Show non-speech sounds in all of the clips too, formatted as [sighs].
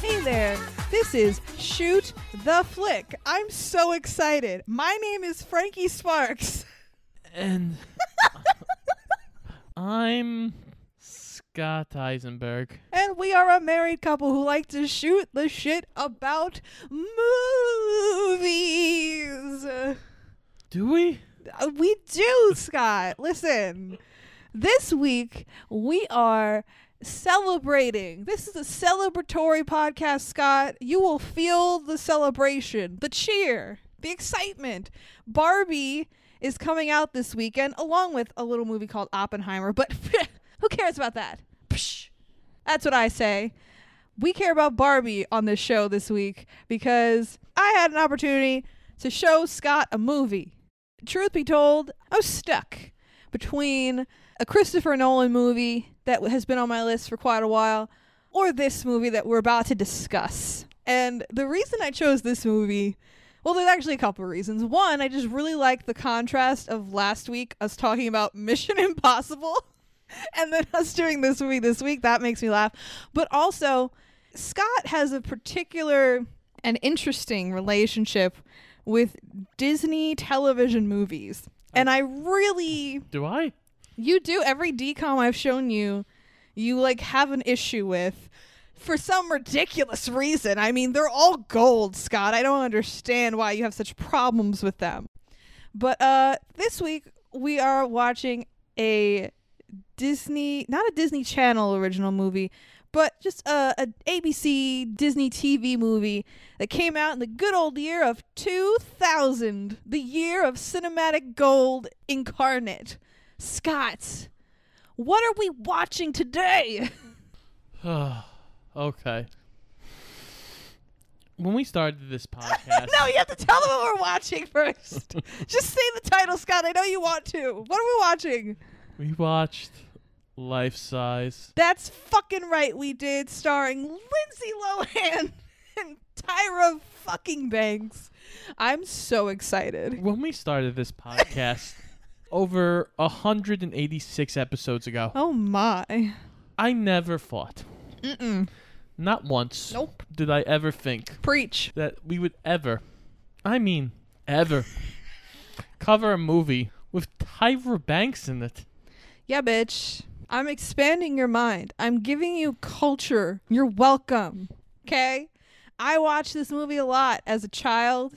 Hey there, this is Shoot the Flick. I'm so excited. My name is Frankie Sparks. And I'm Scott Eisenberg. And we are a married couple who like to shoot the shit about movies. Do we? Uh, We do, Scott. Listen, this week we are celebrating. This is a celebratory podcast, Scott. You will feel the celebration, the cheer, the excitement. Barbie is coming out this weekend, along with a little movie called Oppenheimer, but [laughs] who cares about that? Psh. That's what I say. We care about Barbie on this show this week because I had an opportunity to show Scott a movie truth be told, I was stuck between a Christopher Nolan movie that has been on my list for quite a while or this movie that we're about to discuss. And the reason I chose this movie, well, there's actually a couple of reasons. One, I just really like the contrast of last week, us talking about [laughs] Mission Impossible, and then us doing this movie this week. That makes me laugh. But also, Scott has a particular and interesting relationship with Disney television movies. And I really Do I? you do every DCOM I've shown you, you like have an issue with for some ridiculous reason. I mean, they're all gold, Scott. I don't understand why you have such problems with them. But uh this week we are watching a Disney, not a Disney Channel original movie, but just a, a ABC Disney TV movie that came out in the good old year of 2000, the year of cinematic gold incarnate. Scott, what are we watching today? [sighs] okay. When we started this [laughs] podcast, no, you have to tell them what we're watching first. [laughs] Just say the title, Scott. I know you want to. What are we watching? we watched Life Size. That's fucking right, we did, starring Lindsay Lohan [laughs] and Tyra fucking Banks. I'm so excited. When we started this podcast [laughs] over 186 episodes ago, Oh my. I never thought, Mm-mm. not once, Nope. did I ever think Preach. that we would ever, I mean, ever, [laughs] cover a movie with Tyra Banks in it. Yeah, bitch. I'm expanding your mind. I'm giving you culture. You're welcome. Okay? I watched this movie a lot as a child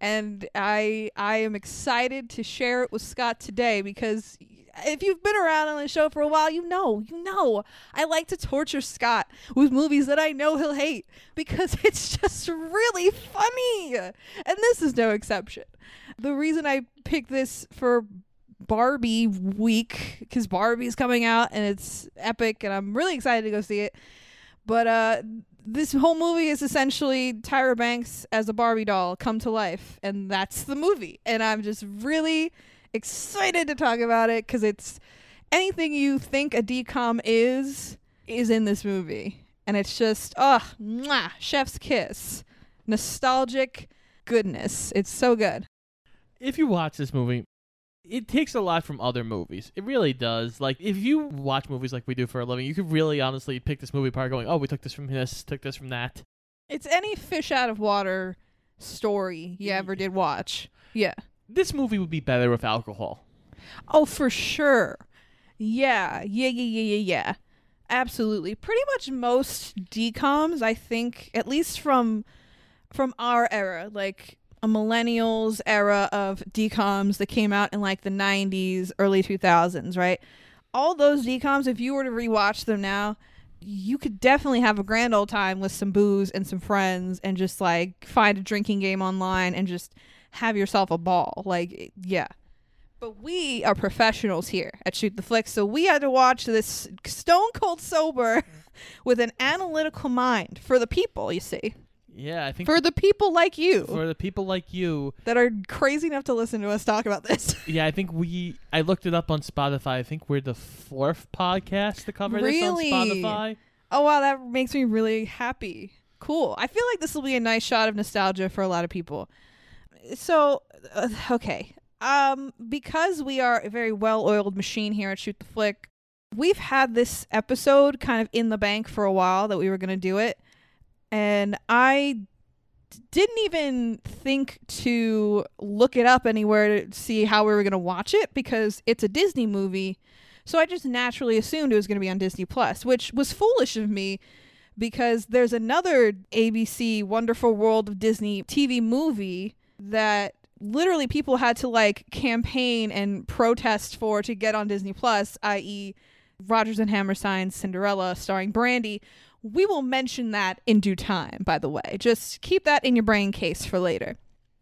and I I am excited to share it with Scott today because if you've been around on the show for a while, you know, you know, I like to torture Scott with movies that I know he'll hate because [laughs] it's just really funny. And this is no exception. The reason I picked this for Barbie week because Barbie's coming out and it's epic and I'm really excited to go see it. But uh this whole movie is essentially Tyra Banks as a Barbie doll come to life and that's the movie. And I'm just really excited to talk about it cuz it's anything you think a DCOM is is in this movie. And it's just oh, mwah, chef's kiss. Nostalgic goodness. It's so good. If you watch this movie, it takes a lot from other movies. It really does. Like if you watch movies like we do for a living, you could really honestly pick this movie apart, going, "Oh, we took this from this, took this from that." It's any fish out of water story you mm-hmm. ever did watch. Yeah. This movie would be better with alcohol. Oh, for sure. Yeah. Yeah, yeah, yeah, yeah, yeah. Absolutely. Pretty much most DCOMs, I think, at least from from our era, like a millennials era of DCOMs that came out in like the 90s, early 2000s, right? All those DCOMs, if you were to rewatch them now, you could definitely have a grand old time with some booze and some friends and just like find a drinking game online and just have yourself a ball. Like, eh, yeah. But we are professionals here at Shoot the Flick, so we had to watch this stone cold sober [laughs] with an analytical mind for the people, you see. Yeah, I think For the people like you for the people like you, that are crazy enough to listen to us talk about this. [laughs] yeah, I think we. I looked it up on Spotify. I think we're the fourth podcast to cover Really? this on Spotify. oh wow, that makes me really happy. Cool. I feel like this will be a nice shot of nostalgia for a lot of people. So, uh, okay. um, because we are a very well-oiled machine here at Shoot the Flick, we've had this episode kind of in the bank for a while that we were going to do it, and I didn't even think to look it up anywhere to see how we were going to watch it because it's a Disney movie. So I just naturally assumed it was going to be on Disney Plus, which was foolish of me because there's another ABC Wonderful World of Disney TV movie that literally people had to like campaign and protest for to get on Disney Plus, i.e., Rodgers and Hammerstein's Cinderella starring Brandy. We will mention that in due time, by the way. Just keep that in your brain case for later.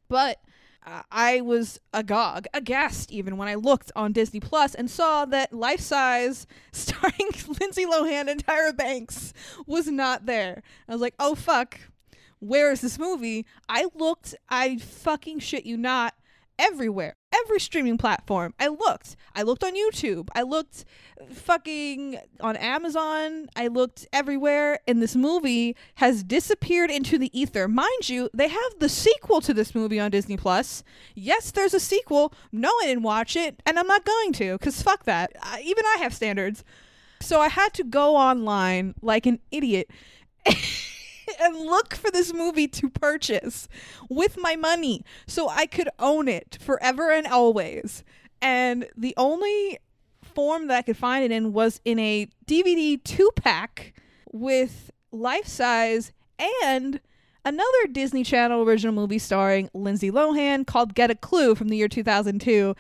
But uh, I was agog, aghast even when I looked on Disney Plus and saw that Life Size, [laughs] starring [laughs] Lindsay Lohan and Tyra Banks, was not there. I was like, oh fuck, where is this movie? I looked, I fucking shit you not, everywhere, every streaming platform. I looked. I looked on YouTube. I looked fucking on Amazon. I looked everywhere, and this movie has disappeared into the ether. Mind you, they have the sequel to this movie on Disney Plus. Yes, there's a sequel. No, I didn't watch it, and I'm not going to, because fuck that. I, even I have standards. So I had to go online like an idiot [laughs] [laughs] and look for this movie to purchase with my money so I could own it forever and always. And the only form that I could find it in was in a DVD two pack with life size and another Disney Channel original movie starring Lindsay Lohan called Get a Clue from the year 2002,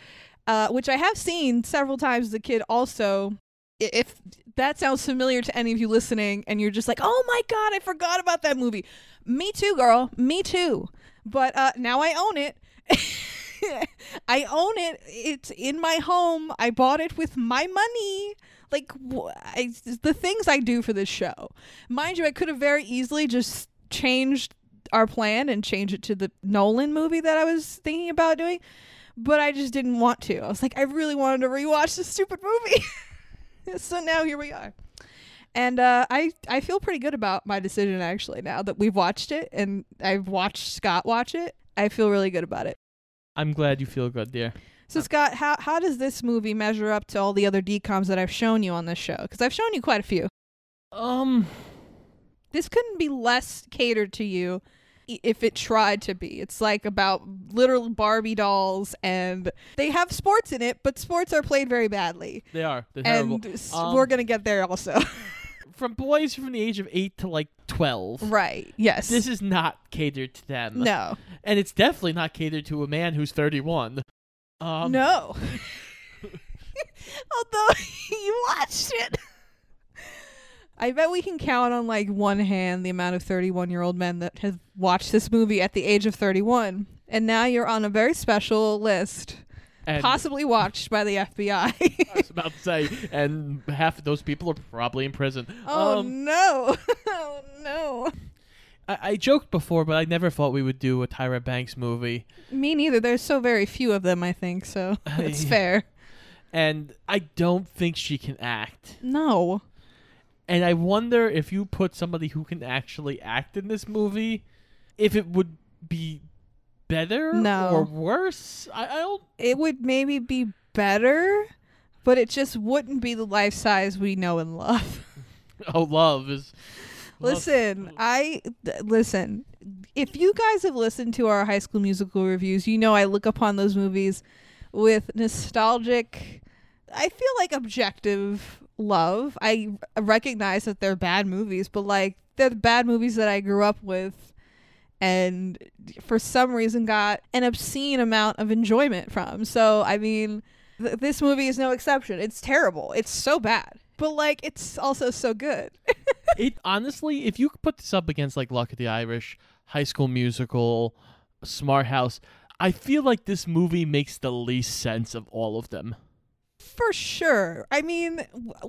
uh, which I have seen several times as a kid also. If that sounds familiar to any of you listening and you're just like, oh my God, I forgot about that movie. Me too, girl. Me too. But uh, now I own it. [laughs] I own it. It's in my home. I bought it with my money. Like I, the things I do for this show. Mind you, I could have very easily just changed our plan and changed it to the Nolan movie that I was thinking about doing, but I just didn't want to. I was like, I really wanted to rewatch this stupid movie. [laughs] [laughs] so now here we are. And uh, I I feel pretty good about my decision actually now that we've watched it and I've watched Scott watch it. I feel really good about it. I'm glad you feel good, dear. So Scott, how how does this movie measure up to all the other DCOMs that I've shown you on this show? Because I've shown you quite a few. Um, This couldn't be less catered to you if it tried to be. It's like about literal Barbie dolls, and they have sports in it, but sports are played very badly. they are. They're terrible. And s- Um, we're gonna get there also. [laughs] From boys from the age of eight to like twelve. right? Yes. This is not catered to them. no. and it's definitely not catered to a man who's 31. Um, no. [laughs] Although [laughs] you watched it. I bet we can count on like one hand the amount of 31 year old men that have watched this movie at the age of 31. And now you're on a very special list, and possibly watched by the FBI. [laughs] I was [laughs] about to say, and half of those people are probably in prison. oh Um, no. [laughs] oh no. I, I joked before, but I never thought we would do a Tyra Banks movie, Me neither. There's so very few of them, I think, so it's fair. and I don't think she can act. No. And I wonder if you put somebody who can actually act in this movie, if it would be better No. or worse. I, I don't. it would maybe be better, but it just wouldn't be the life size we know and love. [laughs] [laughs] Oh, love is. love- listen, I th- listen. If you guys have listened to our High School Musical reviews, you know I look upon those movies with nostalgic. I feel like objective love. I recognize that they're bad movies, but like they're the bad movies that I grew up with and for some reason got an obscene amount of enjoyment from. So, I mean, th- this movie is no exception. It's terrible. It's so bad. But like it's also so good. [laughs] it honestly, if you put this up against like Luck of the Irish, High School Musical, Smart House, I feel like this movie makes the least sense of all of them. For sure. I mean,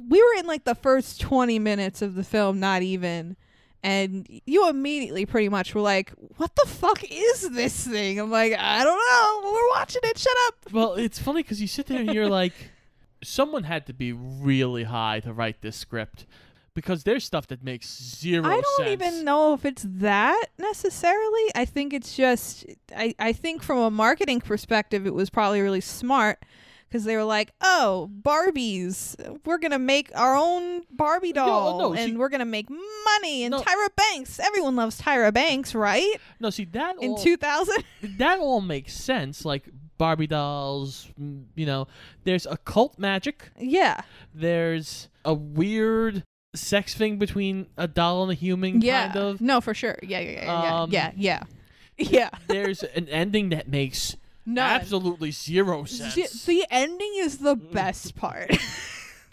we were in like the first 20 minutes of the film, not even. And you immediately pretty much were like, what the fuck is this thing? I'm like, I don't know. We're watching it. Shut up. Well, it's funny because you sit there and you're like, [laughs] someone had to be really high to write this script because there's stuff that makes zero I don't sense. even know if it's that necessarily. I think it's just I, I think from a marketing perspective it was probably really smart because they were like, "Oh, Barbies. We're going to make our own Barbie doll no, and she- we're going to make money and No. Tyra Banks. Everyone loves Tyra Banks, right? No, see that In 2000? [laughs] that all makes sense. Like Barbie dolls, mm, you know, there's occult magic. yeah. There's a weird sex thing between a doll and a human, Yeah. kind of. No, for sure. Yeah, yeah, yeah, yeah. Um, yeah, yeah. [laughs] Yeah. There's an ending that makes None. absolutely zero sense. The, [laughs] the ending is the best part.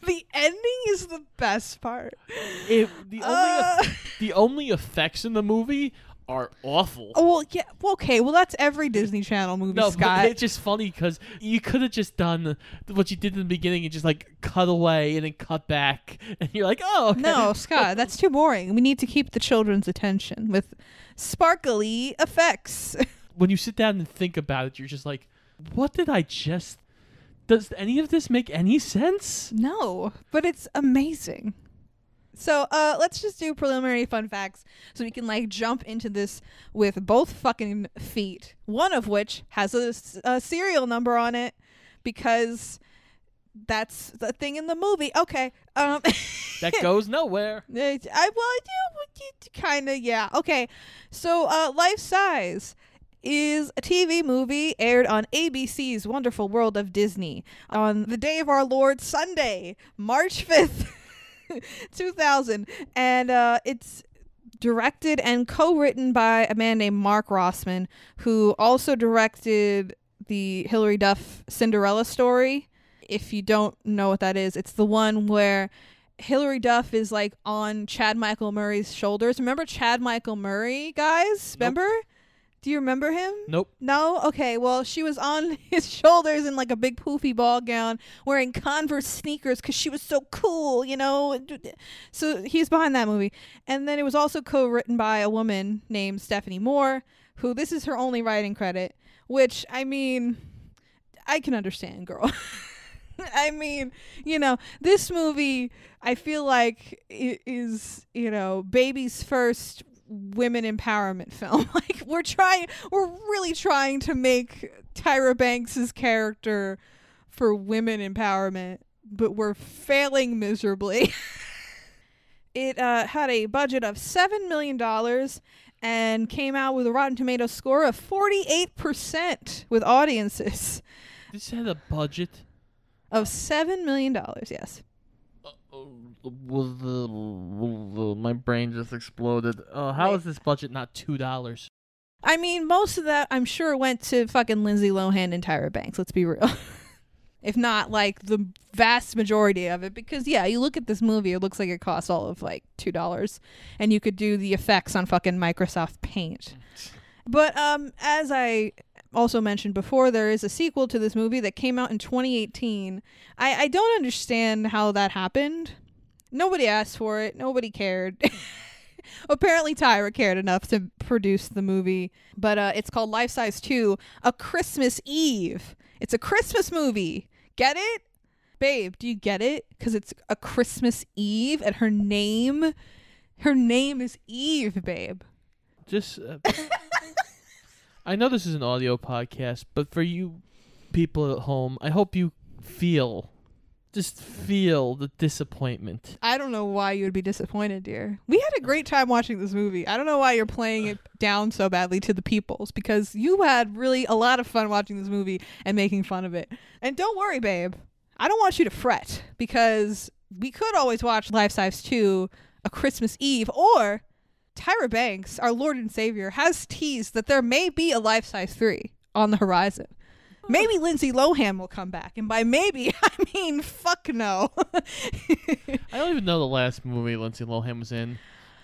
the ending is the best part. It- the only Uh, the only effects in the movie are awful. oh, well, yeah. Well, okay. Well, that's every Disney Channel movie, No, Scott. it's just funny because you could have just done what you did in the beginning and just like cut away and then cut back, [laughs] and you're like, oh, okay. No, Scott, that's too boring. We need to keep the children's attention with sparkly effects. [laughs] When you sit down and think about it, you're just like, what did I just? Does any of this make any sense? no, but it's amazing. So, uh, let's just do preliminary fun facts so we can like jump into this with both fucking feet. One of which has a serial number on it because that's the thing in the movie. Okay. Um [laughs] That goes nowhere. I well, I do kind of yeah. Okay, so uh, Life Size is a TV movie aired on ABC's Wonderful World of Disney on the day of our Lord Sunday, March [laughs] fifth, two thousand, and uh, it's directed and co-written by a man named Mark Rosman, who also directed the Hilary Duff Cinderella story. If you don't know what that is, it's the one where Hilary Duff is like on Chad Michael Murray's shoulders. Remember Chad Michael Murray, guys? Nope. Do you remember him? Nope. No? Okay, well, she was on [laughs] his shoulders in like a big poofy ball gown, wearing Converse sneakers because she was so cool, you know? So he's behind that movie. And then it was also co written by a woman named Stephanie Moore, who this is her only writing credit, which, I mean, I can understand, girl. [laughs] I mean, you know, this movie, I feel like is, you know, baby's first women empowerment film. [laughs] like we're trying, we're really trying to make Tyra Banks's character for women empowerment, but we're failing miserably. [laughs] it uh, had a budget of seven million dollars and came out with a Rotten Tomatoes score of forty-eight percent with audiences This had a budget. of seven million dollars. Yes. My brain just exploded? Uh, how is this budget not two dollars? I mean, most of that I'm sure went to fucking Lindsay Lohan and Tyra Banks. Let's be real. [laughs] if not like the vast majority of it, because yeah, you look at this movie, it looks like it costs all of like two dollars, and you could do the effects on fucking Microsoft Paint. [laughs] But um, as I also mentioned before, there is a sequel to this movie that came out in 2018. I I don't understand how that happened. Nobody asked for it. Nobody cared. [laughs] Apparently, Tyra cared enough to produce the movie, but uh, it's called Life Size 2 A Christmas Eve. It's a Christmas movie. Get it? Babe, do you get it? Because it's a Christmas Eve and her name. Her name is Eve, babe. Just, uh, [laughs] I know this is an audio podcast, but for you people at home, I hope you feel, just feel the disappointment. I don't know why you would be disappointed, dear. We had a great time watching this movie. I don't know why you're playing it down so badly to the peoples because you had really a lot of fun watching this movie and making fun of it. And don't worry, babe. I don't want you to fret because we could always watch Life Size 2 a Christmas Eve or Tyra Banks, our Lord and Savior, has teased that there may be a Life Size 3 on the horizon. Maybe Lindsay Lohan will come back. And by maybe, [laughs] I mean fuck no. [laughs] I don't even know the last movie Lindsay Lohan was in.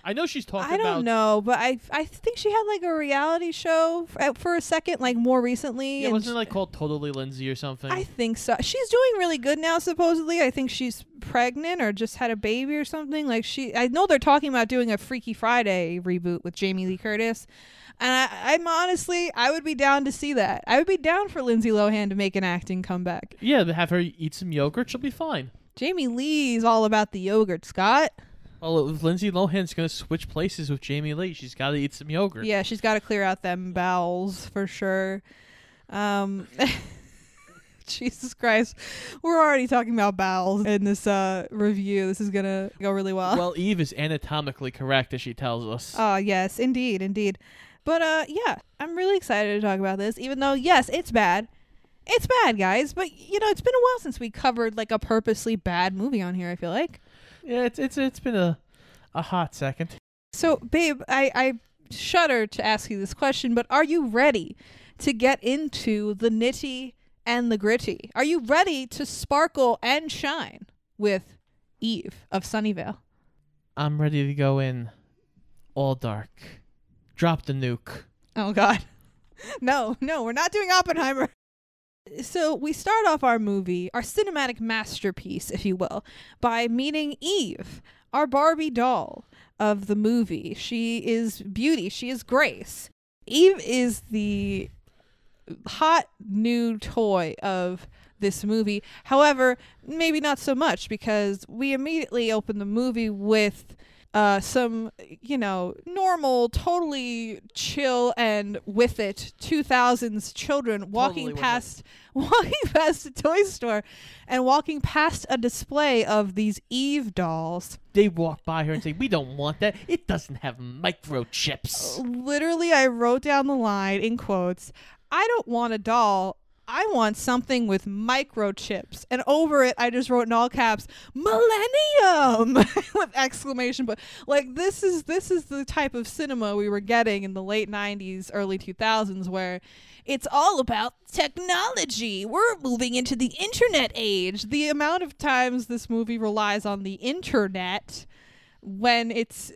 I know she's talking I don't know, but I I think she had like a reality show for, for a second, like more recently. Yeah, wasn't it like called Totally Lindsay or something? I think so. She's doing really good now, supposedly. I think she's pregnant or just had a baby or something. Like she, I know they're talking about doing a Freaky Friday reboot with Jamie Lee Curtis, and I, I'm honestly, I would be down to see that. I would be down for Lindsay Lohan to make an acting comeback. yeah, have her eat some yogurt, she'll be fine. Jamie Lee's all about the yogurt, Scott. Well, if Lindsay Lohan's gonna switch places with Jamie Lee, she's got to eat some yogurt. Yeah, she's got to clear out them bowels for sure. Um, [laughs] Jesus Christ, we're already talking about bowels in this uh review. This is gonna go really well. Well, Eve is anatomically correct, as she tells us. Oh yes, indeed, indeed. But uh, yeah, I'm really excited to talk about this. Even though, yes, it's bad. It's bad, guys. But you know, it's been a while since we covered like a purposely bad movie on here. I feel like. Yeah, it's it's it's been a a hot second. So, babe, I, I shudder to ask you this question, but are you ready to get into the nitty and the gritty? Are you ready to sparkle and shine with Eve of Sunnyvale? I'm ready to go in all dark. Drop the nuke. Oh, God. [laughs] No, no, we're not doing Oppenheimer. So, we start off our movie, our cinematic masterpiece, if you will, by meeting Eve, our Barbie doll of the movie. She is beauty, she is grace. Eve is the hot new toy of this movie. However, maybe not so much because we immediately open the movie with uh, some, you know, normal, totally chill and with it 2000s children walking Totally past [laughs] walking past a toy store and walking past a display of these Eve dolls. They walk by her and say, "We don't want that. It doesn't have microchips." Literally, I wrote down the line in quotes. I don't want a doll. I want something with microchips. And over it, I just wrote in all caps, Millennium [laughs] with exclamation point. Like this is this is the type of cinema we were getting in the late 90s, early 2000s where it's all about technology. We're moving into the internet age. The amount of times this movie relies on the internet when it's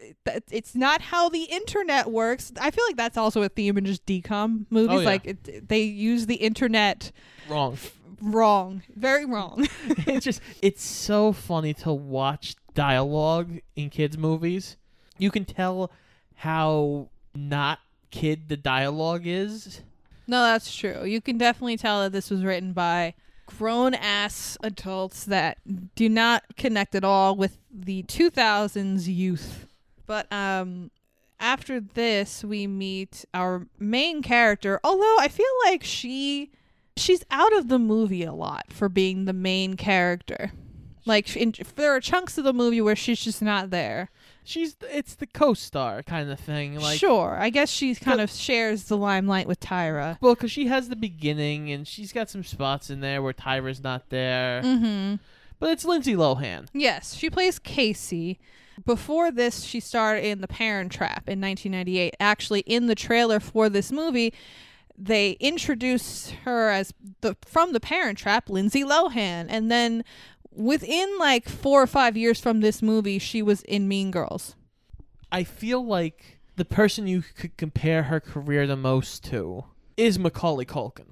it's not how the internet works. I feel like that's also a theme in just DCOM movies. Oh, yeah. Like it, they use the internet Wrong. wrong, very wrong. [laughs] it's just it's so funny to watch dialogue in kids movies. You can tell how not kid the dialogue is. no, that's true. You can definitely tell that this was written by grown ass adults that do not connect at all with the 2000s youth. But um after this we meet our main character, although I feel like she she's out of the movie a lot for being the main character. Like in, there are chunks of the movie where she's just not there. She's it's the co-star kind of thing. Like sure, I guess she kind of shares the limelight with Tyra. well, because she has the beginning and she's got some spots in there where Tyra's not there. Mm-hmm. But it's Lindsay Lohan. Yes, she plays Casey. Before this, she starred in The Parent Trap in 1998. Actually, in the trailer for this movie, they introduce her as the from The Parent Trap, Lindsay Lohan, and then within like four or five years from this movie, she was in Mean Girls. I feel like the person you could compare her career the most to is Macaulay Culkin.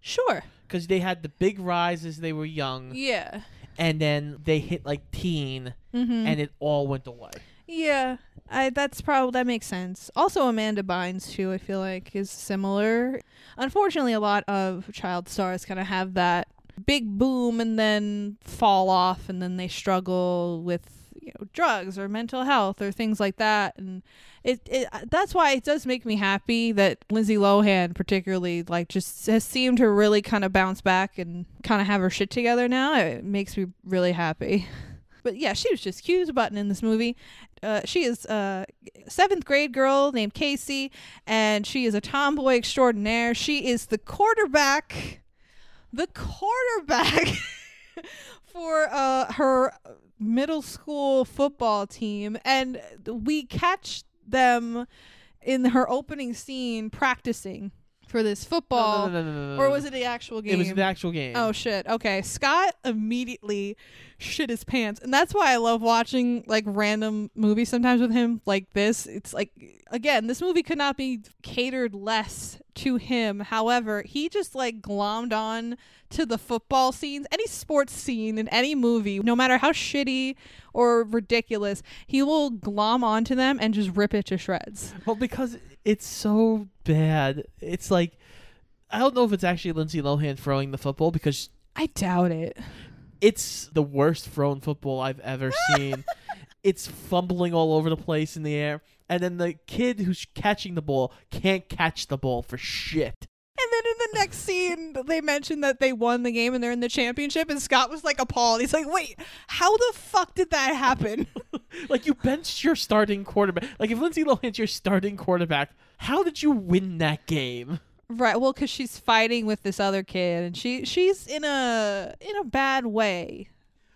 Sure. Because they had the big rise as they were young, Yeah. and then they hit like teen, Mm-hmm. and it all went away. Yeah, I that's probably that makes sense. Also, Amanda Bynes too. I feel like is similar. Unfortunately, a lot of child stars kind of have that big boom and then fall off, and then they struggle with you know drugs or mental health or things like that. And it, it that's why it does make me happy that Lindsay Lohan, particularly, like just has seemed to really kind of bounce back and kind of have her shit together now. It makes me really happy. [laughs] But yeah, she was just cute button in this movie. Uh, she is a seventh grade girl named Casey, and she is a tomboy extraordinaire. She is the quarterback, the quarterback [laughs] for uh, her middle school football team, and we catch them in her opening scene practicing for this football. No, no, no, Or was it the actual game? It was the actual game. Oh shit. Okay. Scott immediately shit his pants. And that's why I love watching like random movies sometimes with him like this. It's like again, this movie could not be catered less to him. However, he just like glommed on to the football scenes, any sports scene in any movie, no matter how shitty or ridiculous, he will glom onto them and just rip it to shreds. Well, because it's so bad. It's like I don't know if it's actually Lindsay Lohan throwing the football because I doubt it. It's the worst thrown football I've ever [laughs] seen. It's fumbling all over the place in the air. And then the kid who's catching the ball can't catch the ball for shit. And then in the next scene, they mentioned that they won the game and they're in the championship, and Scott was like appalled. He's like, "Wait, how the fuck did that happen?" [laughs] Like you benched your starting quarterback. Like if Lindsay Lohan's your starting quarterback, how did you win that game? Right. Well, because she's fighting with this other kid, and she she's in a in a bad way.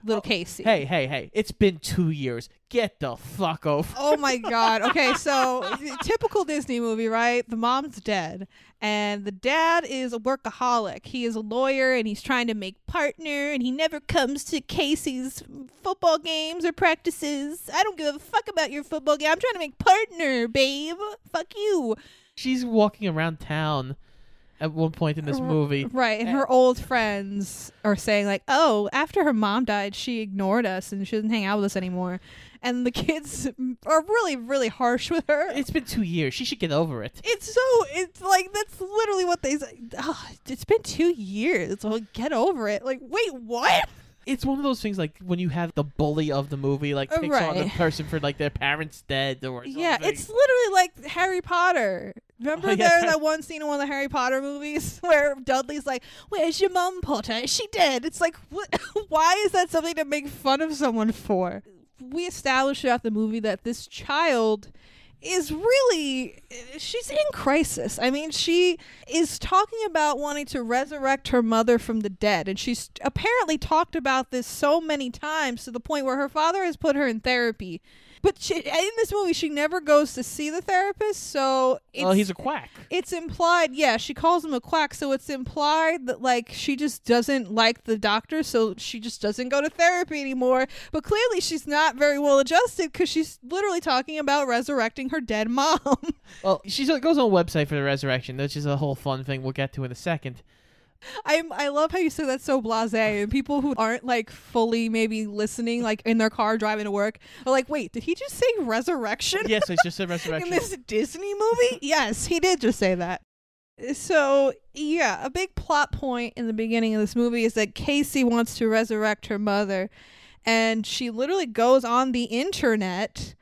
Little oh, Casey. Hey, hey, hey! It's been two years. Get the fuck over. Oh my [laughs] god. Okay, so typical Disney movie, right? The mom's dead and the dad is a workaholic. He is a lawyer and he's trying to make partner and he never comes to Casey's football games or practices. I don't give a fuck about your football game. I'm trying to make partner, babe. Fuck you. She's walking around town at one point in this movie. Right, and Eh. her old friends are saying like, "Oh, after her mom died, she ignored us and she doesn't hang out with us anymore." And the kids [laughs] are really really harsh with her. It's been two years. She should get over it. It's so it's like that's literally what they say. Ugh, it's been two years. Well, get over it. Like, wait, what? It's one of those things like when you have the bully of the movie like picks on the person for like their parents dead or something. Yeah, it's literally like Harry Potter. Remember Oh, yeah. there that one scene in one of the Harry Potter movies [laughs] where Dudley's like, "Where's your mum, Potter? Is she dead?" It's like, what? [laughs] Why is that something to make fun of someone for? We established throughout the movie that this child is really she's in crisis. I mean, she is talking about wanting to resurrect her mother from the dead and she's apparently talked about this so many times to the point where her father has put her in therapy. But she, in this movie, she never goes to see the therapist, so it's, Oh, he's a quack. it's implied. Yeah, she calls him a quack, so it's implied that like she just doesn't like the doctor, so she just doesn't go to therapy anymore. But clearly, she's not very well adjusted because she's literally talking about resurrecting her dead mom. [laughs] Well, she goes on a website for the resurrection, which is a whole fun thing we'll get to in a second. I I love how you say that's so blasé, and people who aren't like fully maybe listening, like in their car driving to work, are like, "Wait, did he just say resurrection?" Yes, he just a [laughs] in resurrection. this Disney movie? yes, he did just say that. So, yeah, a big plot point in the beginning of this movie is that Casey wants to resurrect her mother, and she literally goes on the internet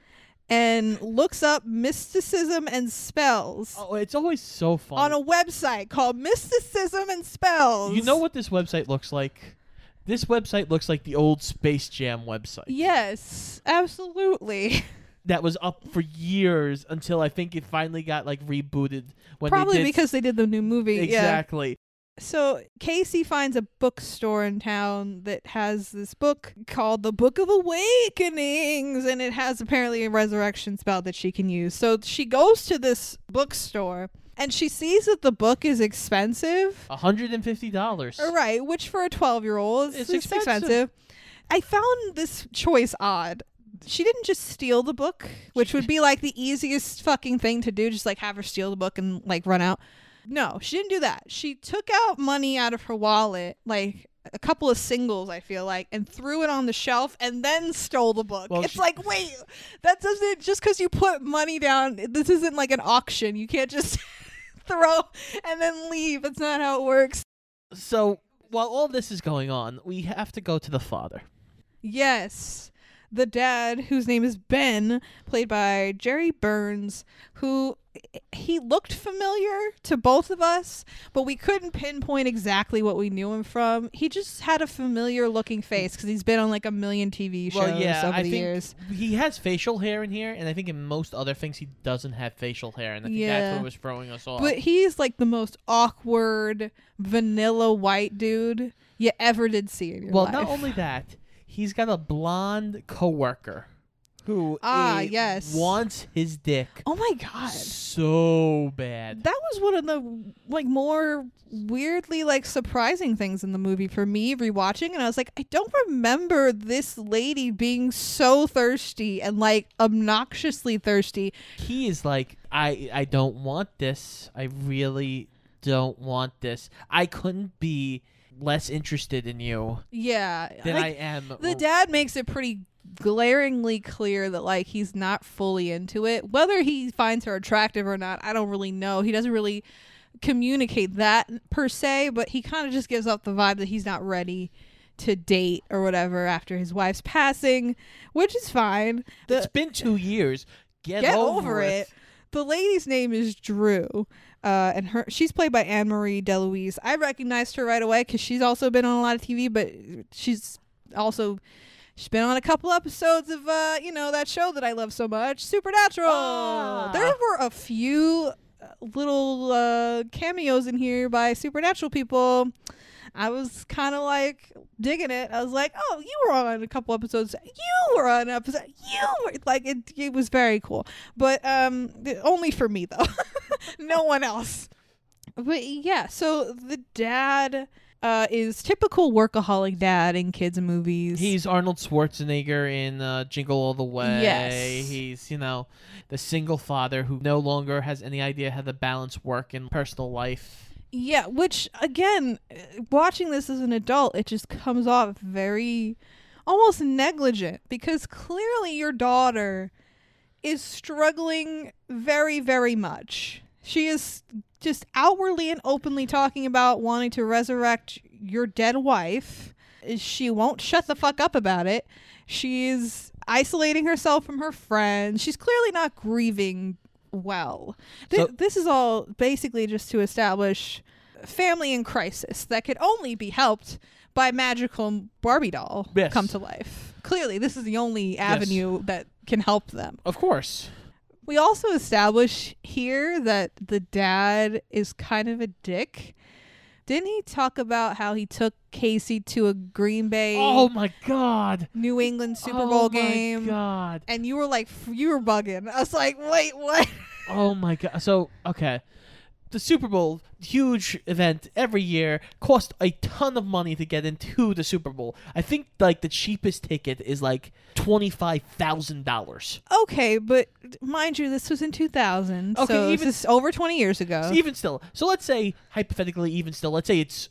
and looks up mysticism and spells Oh, it's always so fun. on a website called Mysticism and Spells. You know what this website looks like? This website looks like the old Space Jam website Yes, absolutely. [laughs] that was up for years until I think it finally got like rebooted when Probably they did because they did the new movie. Yeah. exactly. So Casey finds a bookstore in town that has this book called The Book of Awakenings, and it has apparently a resurrection spell that she can use. So she goes to this bookstore and she sees that the book is expensive. hundred and fifty dollars. Uh, right, which for a 12 year old is expensive. expensive. I found this choice odd. She didn't just steal the book, which would be like the easiest fucking thing to do, just like have her steal the book and like run out. No, she didn't do that. She took out money out of her wallet, like a couple of singles, I feel like, and threw it on the shelf and then stole the book. Well, it's she- like, wait, that doesn't, just because you put money down, this isn't like an auction. You can't just [laughs] throw and then leave. That's not how it works. So while all this is going on, we have to go to the father. Yes. The dad, whose name is Ben, played by Jere Burns, who he looked familiar to both of us, but we couldn't pinpoint exactly what we knew him from. He just had a familiar looking face because he's been on like a million TV shows well, yeah, over I the think years. he has facial hair in here, and I think in most other things he doesn't have facial hair, and I think that's what was throwing us off. But he's like the most awkward, vanilla white dude you ever did see in your well, life. not only that, he's got a blonde coworker who Ah, yes. wants his dick Oh my god. so bad. that was one of the like more weirdly like surprising things in the movie for me rewatching and I was like I don't remember this lady being so thirsty and like obnoxiously thirsty. He is like, I I don't want this. I really don't want this. I couldn't be less interested in you Yeah. than like, I am. the dad makes it pretty glaringly clear that like he's not fully into it. Whether he finds her attractive or not, I don't really know. He doesn't really communicate that per se, but he kind of just gives off the vibe that he's not ready to date or whatever after his wife's passing, which is fine. The, it's been two years. Get, get over, over it. it. The lady's name is Drew, uh, and her she's played by Anne Marie DeLuise. I recognized her right away because she's also been on a lot of TV, but she's also she's been on a couple episodes of uh, you know that show that I love so much, Supernatural. Ah. There were a few uh, little uh, cameos in here by Supernatural people. I was kind of like digging it. I was like, "Oh, you were on a couple episodes. You were on an episode. You were like it. It was very cool, but um, only for me though. [laughs] no one else. But yeah, so the dad uh is typical workaholic dad in kids movies. He's Arnold Schwarzenegger in uh, Jingle All the Way. Yes. He's, you know, the single father who no longer has any idea how to balance work and personal life. Yeah, which again, watching this as an adult, it just comes off very almost negligent because clearly your daughter is struggling very, very much. She is just outwardly and openly talking about wanting to resurrect your dead wife. She won't shut the fuck up about it. She's isolating herself from her friends. She's clearly not grieving well. Th- So- this is all basically just to establish family in crisis that could only be helped by magical Barbie doll Yes. come to life. Clearly, this is the only avenue that can help them. Of course. We also establish here that the dad is kind of a dick. Didn't he talk about how he took Casey to a Green Bay Oh my god. New England Super Bowl game. oh Bowl my game? god. And you were like, you were bugging. I was like, wait, what? Oh my god. So, okay. The Super Bowl, huge event every year, cost a ton of money to get into the Super Bowl. I think like the cheapest ticket is like $25,000. Okay, but mind you, this was in 2000. Okay, so even- this is over 20 years ago. So even still. So let's say hypothetically even still, let's say it's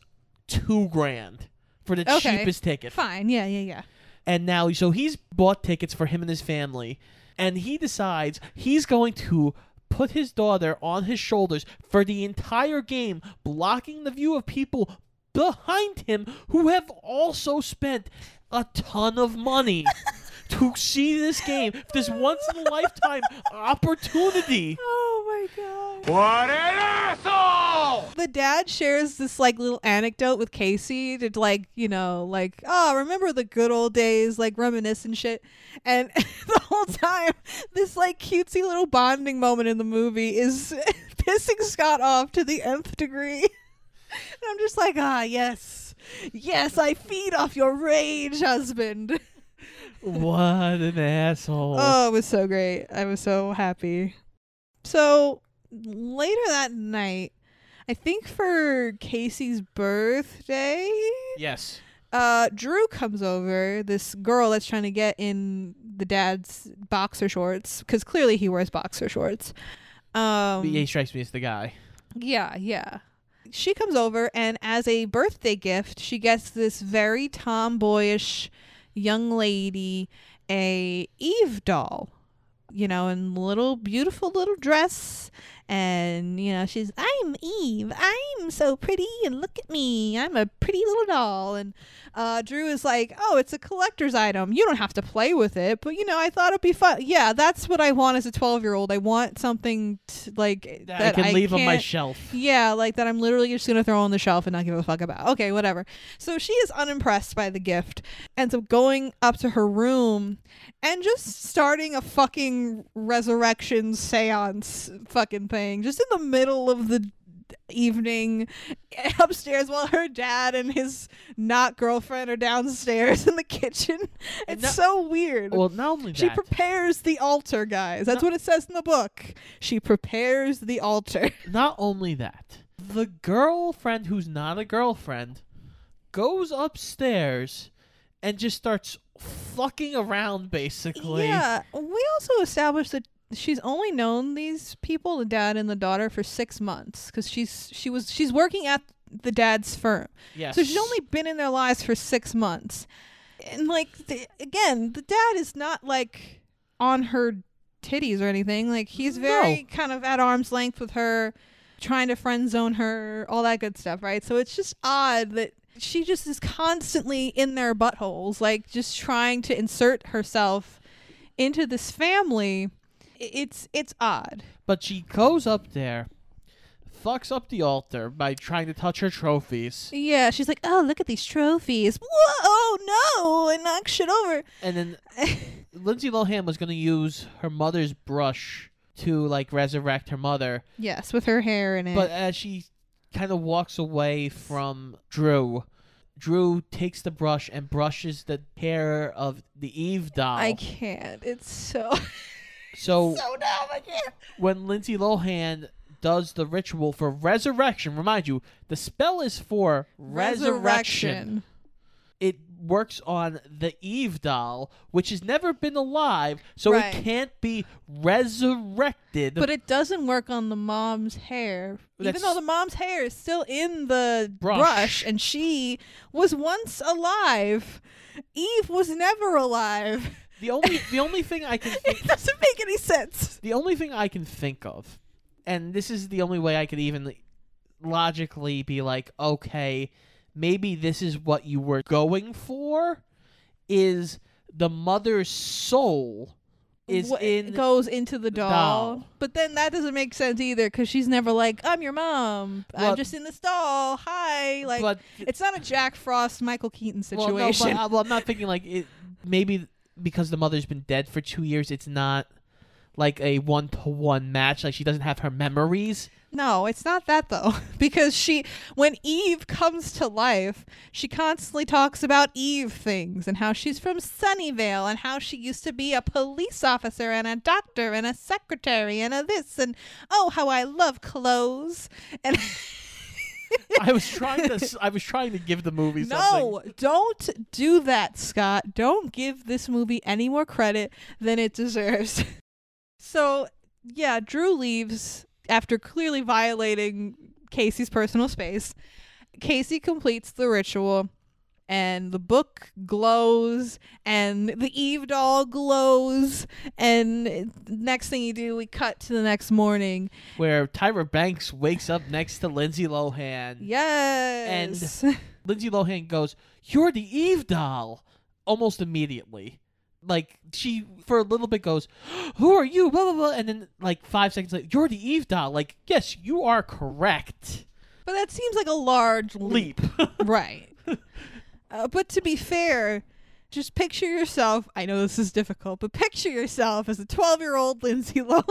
2 grand for the Okay. cheapest ticket. Fine. Yeah, yeah, yeah. And now, so he's bought tickets for him and his family, and he decides he's going to put his daughter on his shoulders for the entire game, blocking the view of people behind him who have also spent a ton of money [laughs] to see this game, this once in a lifetime opportunity. Oh my god. What an asshole! The dad shares this like little anecdote with Casey to like, you know, like, oh, remember the good old days, like reminisce and shit. And [laughs] the whole time, this like cutesy little bonding moment in the movie is [laughs] pissing Scott off to the nth degree. [laughs] And I'm just like, ah, yes. Yes, I feed off your rage, husband. What an asshole. Oh, it was so great. I was so happy. So later that night, I think for Casey's birthday, yes. uh, Drew comes over. This girl that's trying to get in the dad's boxer shorts because clearly he wears boxer shorts. Um, he strikes me as the guy. yeah, yeah. She comes over, and as a birthday gift, she gets this very tomboyish young lady a Eve doll, you know, in little beautiful little dress. And, you know, she's, I'm Eve. I'm so pretty. And look at me. I'm a pretty little doll. And uh, Drew is like, oh, it's a collector's item. You don't have to play with it. But, you know, I thought it'd be fun. Yeah, that's what I want as a 12 year old. I want something t- like That, that I can leave on my shelf. yeah, like that I'm literally just gonna throw on the shelf and not give a fuck about. Okay, whatever. So she is unimpressed by the gift, ends up going up to her room and just starting a fucking resurrection seance fucking thing, just in the middle of the evening [laughs] upstairs while her dad and his not girlfriend are downstairs [laughs] in the kitchen. It's no- so weird. Well, not only that. She that. prepares the altar, guys. That's No- what it says in the book. She prepares the altar. [laughs] Not only that, the girlfriend who's not a girlfriend goes upstairs and just starts fucking around basically. Yeah, we also established that she's only known these people, the dad and the daughter, for six months because she's she was she's working at the dad's firm, Yes. so she's only been in their lives for six months. And like the, again, the dad is not like on her titties or anything. Like he's very kind of at arm's length with her. trying to friend zone her, all that good stuff, right? So it's just odd that she just is constantly in their buttholes, like just trying to insert herself into this family. It's it's odd. But she goes up there, fucks up the altar by trying to touch her trophies, Yeah, she's like, "Oh, look at these trophies! Whoa, oh no!" and knock shit over. and then [laughs] Lindsay Lohan was gonna use her mother's brush to like resurrect her mother, yes, with her hair in it. but as she kind of walks away from Drew. Drew takes the brush and brushes the hair of the Eve doll. I can't. It's so [laughs] [laughs] so so dumb. I can't. when Lindsay Lohan does the ritual for resurrection, remind you, the spell is for resurrection. It works on the Eve doll, which has never been alive, so Right. it can't be resurrected. But it doesn't work on the mom's hair. Even That's- though the mom's hair is still in the Brush. brush. and she was once alive. Eve was never alive. [laughs] the only the only thing I can [laughs] think, It doesn't make any sense. the only thing I can think of, and this is the only way I could even logically be like, okay, maybe this is what you were going for, is the mother's soul is Wh- in goes into the doll. doll. But then that doesn't make sense either because she's never like, I'm your mom. Well- I'm just in this doll. Hi. Like, it's not a Jack Frost, Michael Keaton well, no, situation. but, uh, well, I'm not thinking like it. Maybe because the mother's been dead for two years, it's not like a one to one match. Like she doesn't have her memories. No, it's not that though. [laughs] Because she, when Eve comes to life, she constantly talks about Eve things and how she's from Sunnyvale and how she used to be a police officer and a doctor and a secretary and a this and oh, how I love clothes. And [laughs] I was trying to. I was trying to give the movie something. no, don't do that, Scott. Don't give this movie any more credit than it deserves. [laughs] so, yeah, Drew leaves after clearly violating Casey's personal space. Casey completes the ritual and the book glows and the Eve doll glows and next thing you do we cut to the next morning. Where Tyra Banks wakes up next to Lindsay Lohan. Yes. And [laughs] Lindsay Lohan goes, "You're the Eve doll," almost immediately. Like she, for a little bit, goes, [gasps] "Who are you?" Blah blah blah, and then like five seconds later, "You're the Eve doll." Like, yes, you are correct. but that seems like a large leap. Leap. [laughs] right. Uh, but to be fair, just picture yourself. I know this is difficult, but picture yourself as a 12 year old Lindsay [laughs] Lohan.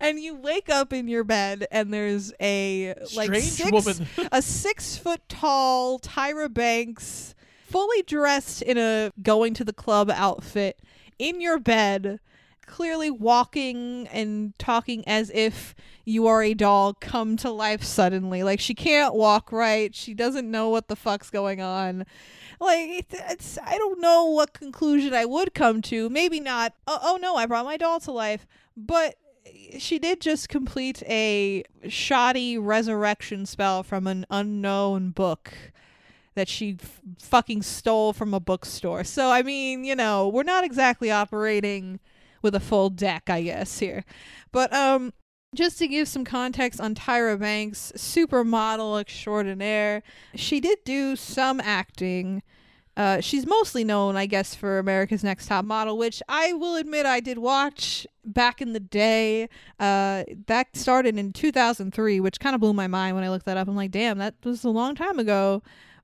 and you wake up in your bed and there's a like Strange six, woman. [laughs] a six foot tall Tyra Banks, fully dressed in a going to the club outfit in your bed, clearly walking and talking as if you are a doll come to life suddenly. Like she can't walk right. She doesn't know what the fuck's going on. Like it's, I don't know what conclusion I would come to. Maybe not. Oh, oh no, I brought my doll to life, but she did just complete a shoddy resurrection spell from an unknown book that she f- fucking stole from a bookstore. So I mean, you know, we're not exactly operating with a full deck, I guess here. But um just to give some context on Tyra Banks, supermodel extraordinaire, she did do some acting. Uh, she's mostly known, I guess, for America's Next Top Model, which I will admit I did watch back in the day. Uh, that started in 2003, which kind of blew my mind when I looked that up. I'm like, damn, that was a long time ago.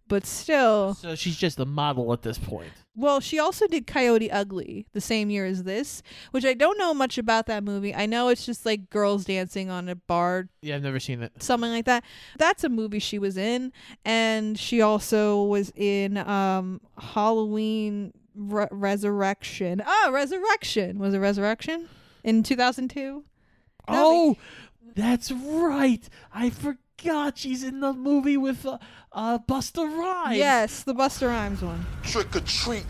But still, So she's just a model at this point. Well, she also did Coyote Ugly the same year as this, which I don't know much about that movie. I know it's just like girls dancing on a bar, Yeah, I've never seen it. something like that. That's a movie she was in, and she also was in um Halloween Re- Resurrection. Oh, Resurrection was it Resurrection in two thousand two? Oh, that's right. I forgot she's in the movie with uh, uh Busta Rhymes. Yes, the Busta Rhymes one. Trick or treat,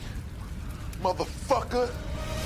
motherfucker.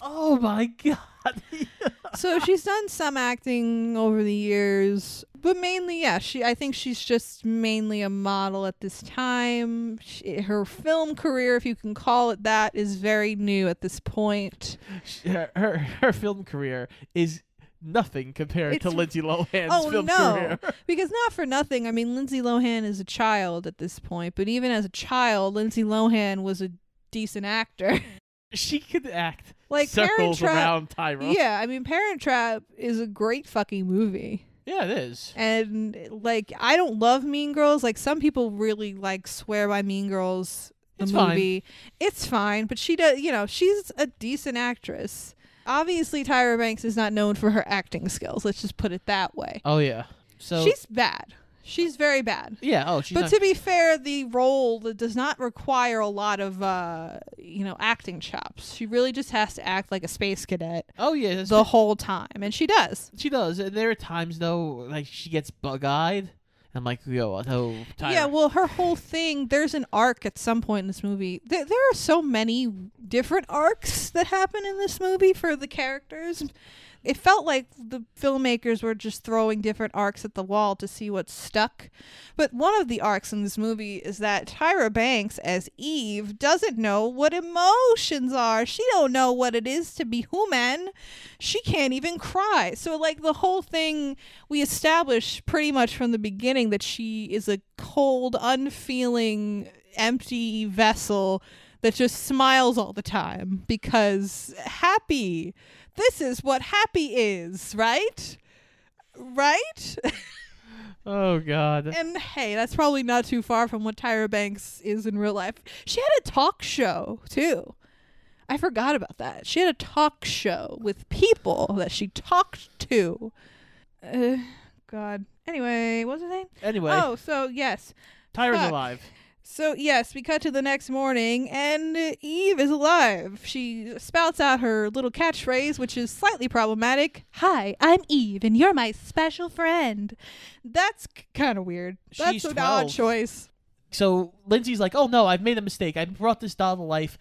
Oh my god. [laughs] so she's done some acting over the years, but mainly, yeah, she. I think she's just mainly a model at this time. She, her film career, if you can call it that, is very new at this point. her, her her film career is nothing compared to Lindsay Lohan's oh film no, career. [laughs] because not for nothing. I mean, Lindsay Lohan is a child at this point, but even as a child, Lindsay Lohan was a decent actor. [laughs] She could act like Parent Trap. around Tyra. Yeah, I mean, Parent Trap is a great fucking movie. yeah, it is. And like I don't love Mean Girls. Like some people really like swear by Mean Girls the It's fine. movie. It's fine, but she does, you know, she's a decent actress. Obviously Tyra Banks is not known for her acting skills. Let's just put it that way. Oh yeah. So she's bad. She's very bad. yeah. Oh, she's but not, to be fair, the role does not require a lot of uh, you know, acting chops. She really just has to act like a space cadet oh yeah. the whole time, and she does. she does. There are times though, like she gets bug eyed. I'm like, yo, oh, Tyra. Yeah, well, her whole thing, there's an arc at some point in this movie. There, there are so many different arcs that happen in this movie for the characters. It felt like the filmmakers were just throwing different arcs at the wall to see what stuck. But one of the arcs in this movie is that Tyra Banks as Eve doesn't know what emotions are. She don't know what it is to be human. She can't even cry. So like the whole thing we establish pretty much from the beginning that she is a cold, unfeeling, empty vessel that just smiles all the time because happy. This is what happy is, right? Right? Oh god. [laughs] and hey, that's probably not too far from what Tyra Banks is in real life. She had a talk show too. I forgot about that. She had a talk show with people that she talked to. Uh, God. Anyway, what was her name? Anyway, Oh, so yes. Tyra's fuck. alive. So yes, we cut to the next morning, and Eve is alive. She spouts out her little catchphrase, which is slightly problematic. Hi, I'm Eve, and you're my special friend. That's kind of weird. That's She's an odd choice. So Lindsay's like, "Oh no, I've made a mistake. I brought this doll to life.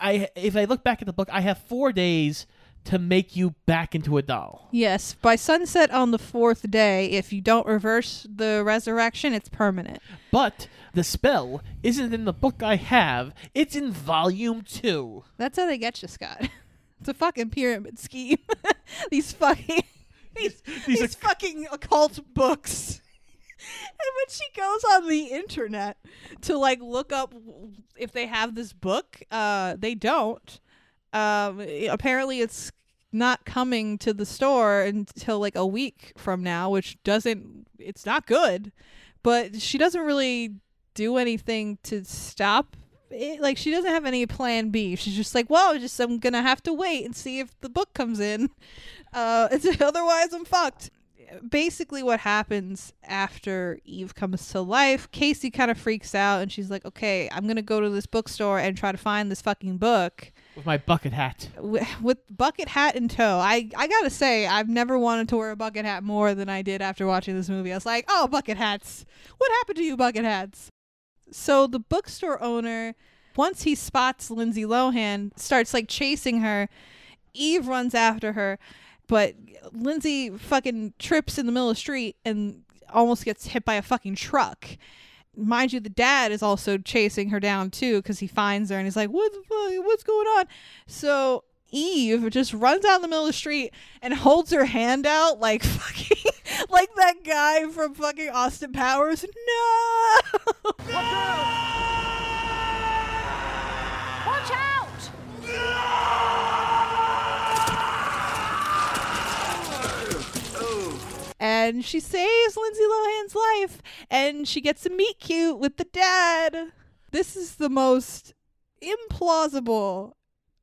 I if I look back at the book, I have 4 days to make you back into a doll." Yes, by sunset on the fourth day, if you don't reverse the resurrection, it's permanent. But the spell isn't in the book I have. It's in volume 2. That's how they get you, Scott. [laughs] It's a fucking pyramid scheme. [laughs] these fucking [laughs] these, These these, are- fucking occult books. and when she goes on the internet to like look up if they have this book, uh, they don't. Um, apparently, it's not coming to the store until like a week from now, which doesn't. It's not good. But she doesn't really do anything to stop it, like she doesn't have any plan B. She's just like, well, just I'm gonna have to wait and see if the book comes in. [laughs] Uh, [laughs] otherwise, I'm fucked. Basically, what happens after Eve comes to life, Casey kind of freaks out and she's like, okay, I'm gonna go to this bookstore and try to find this fucking book With my bucket hat. Wi- with bucket hat in tow. I I gotta say, I've never wanted to wear a bucket hat more than I did after watching this movie. I was like, oh, bucket hats. What happened to you, bucket hats? So the bookstore owner, once he spots Lindsay Lohan, starts like chasing her. Eve runs after her, but Lindsay fucking trips in the middle of the street and almost gets hit by a fucking truck. Mind you, the dad is also chasing her down too because he finds her and he's like, "What the fuck? What's going on?" So Eve just runs out in the middle of the street and holds her hand out like [laughs] fucking like that guy from fucking Austin Powers. No. Watch out! And she saves Lindsay Lohan's life and she gets to meet cute with the dad. This is the most implausible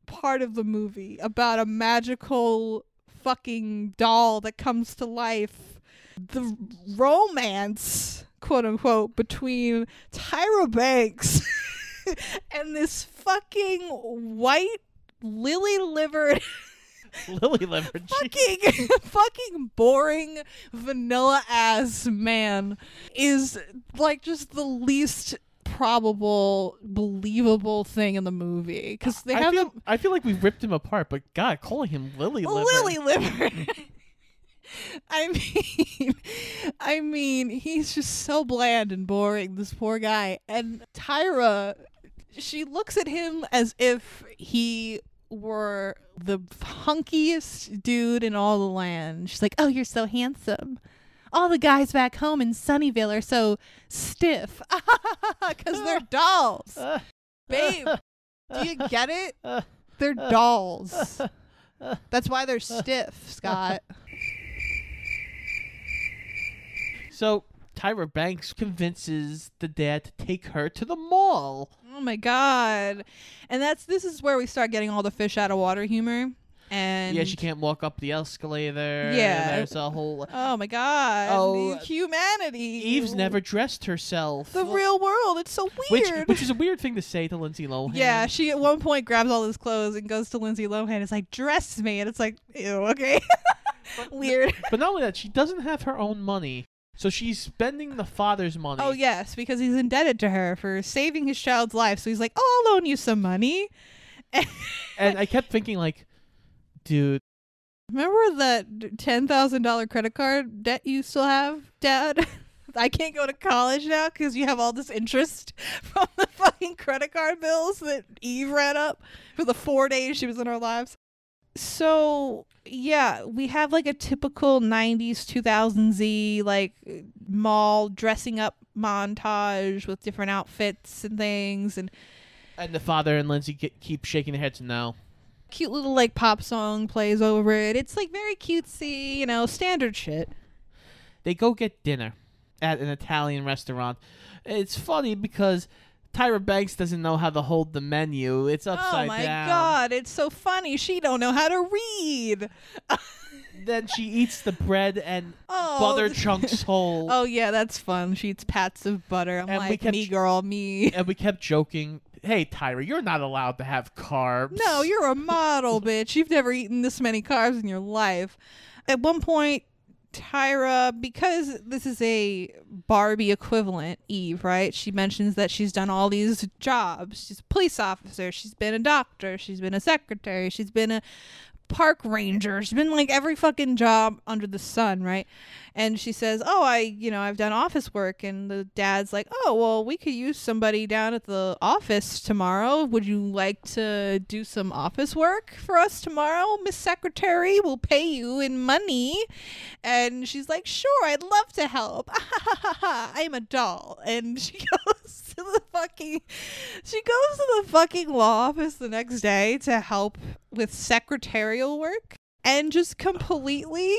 part of the movie about a magical fucking doll that comes to life. The romance, quote unquote, between Tyra Banks [laughs] and this fucking white lily livered [laughs] Lily livered. fucking [laughs] fucking boring vanilla ass man is like just the least probable believable thing in the movie because they I have feel, I feel like we ripped him apart, but God, calling him Lily a lily liver. [laughs] I mean, I mean, he's just so bland and boring. This poor guy, and Tyra, she looks at him as if he were the hunkiest dude in all the land. She's like, "Oh, you're so handsome." All the guys back home in Sunnyvale are so stiff [laughs] because they're dolls. Babe, do you get it? They're dolls. That's why they're stiff, Scott. So Tyra Banks convinces the dad to take her to the mall. Oh my god. And that's this is where we start getting all the fish out of water humor. And yeah, she can't walk up the escalator. Yeah. there's a whole. Oh my god. Oh, humanity. Eve's never dressed herself. the real world. It's so weird. which which is a weird thing to say to Lindsay Lohan. yeah, she at one point grabs all his clothes and goes to Lindsay Lohan and is like, dress me. And it's like, ew, okay. [laughs] weird. But not only that, she doesn't have her own money, so she's spending the father's money. Oh, yes, because he's indebted to her for saving his child's life. So he's like, oh, I'll loan you some money. [laughs] And I kept thinking, like, dude, Remember that ten thousand dollar credit card debt you still have, Dad? [laughs] I can't go to college now because you have all this interest [laughs] from the fucking credit card bills that Eve ran up for the four days she was in our lives. So yeah, we have like a typical '90s 2000s like mall dressing up montage with different outfits and things, and and the father and Lindsay get, keep shaking their heads no. cute little like pop song plays over it. It's like very cutesy, you know, standard shit. They go get dinner at an Italian restaurant. It's funny because Tyra Banks doesn't know how to hold the menu. It's oh upside down. oh my down. god, it's so funny. She don't know how to read. [laughs] Then she eats the bread and Oh, butter chunks [laughs] whole. Oh yeah, that's fun. She eats pats of butter. I'm And we like, kept- me girl, me. And we kept joking, "Hey Tyra, you're not allowed to have carbs." No, you're a model, [laughs] bitch. You've never eaten this many carbs in your life. At one point, Tyra, because this is a Barbie equivalent, Eve, right? She mentions that she's done all these jobs. She's a police officer. She's been a doctor. She's been a secretary. She's been a park ranger. She's been like every fucking job under the sun, right? And she says, "Oh, I, you know, I've done office work." And the dad's like, "Oh, well, we could use somebody down at the office tomorrow. Would you like to do some office work for us tomorrow, Miss Secretary? We'll pay you in money." And she's like, "Sure, I'd love to help. [laughs] I'm a doll." And she [laughs] goes to the fucking she goes to the fucking law office the next day to help with secretarial work and just completely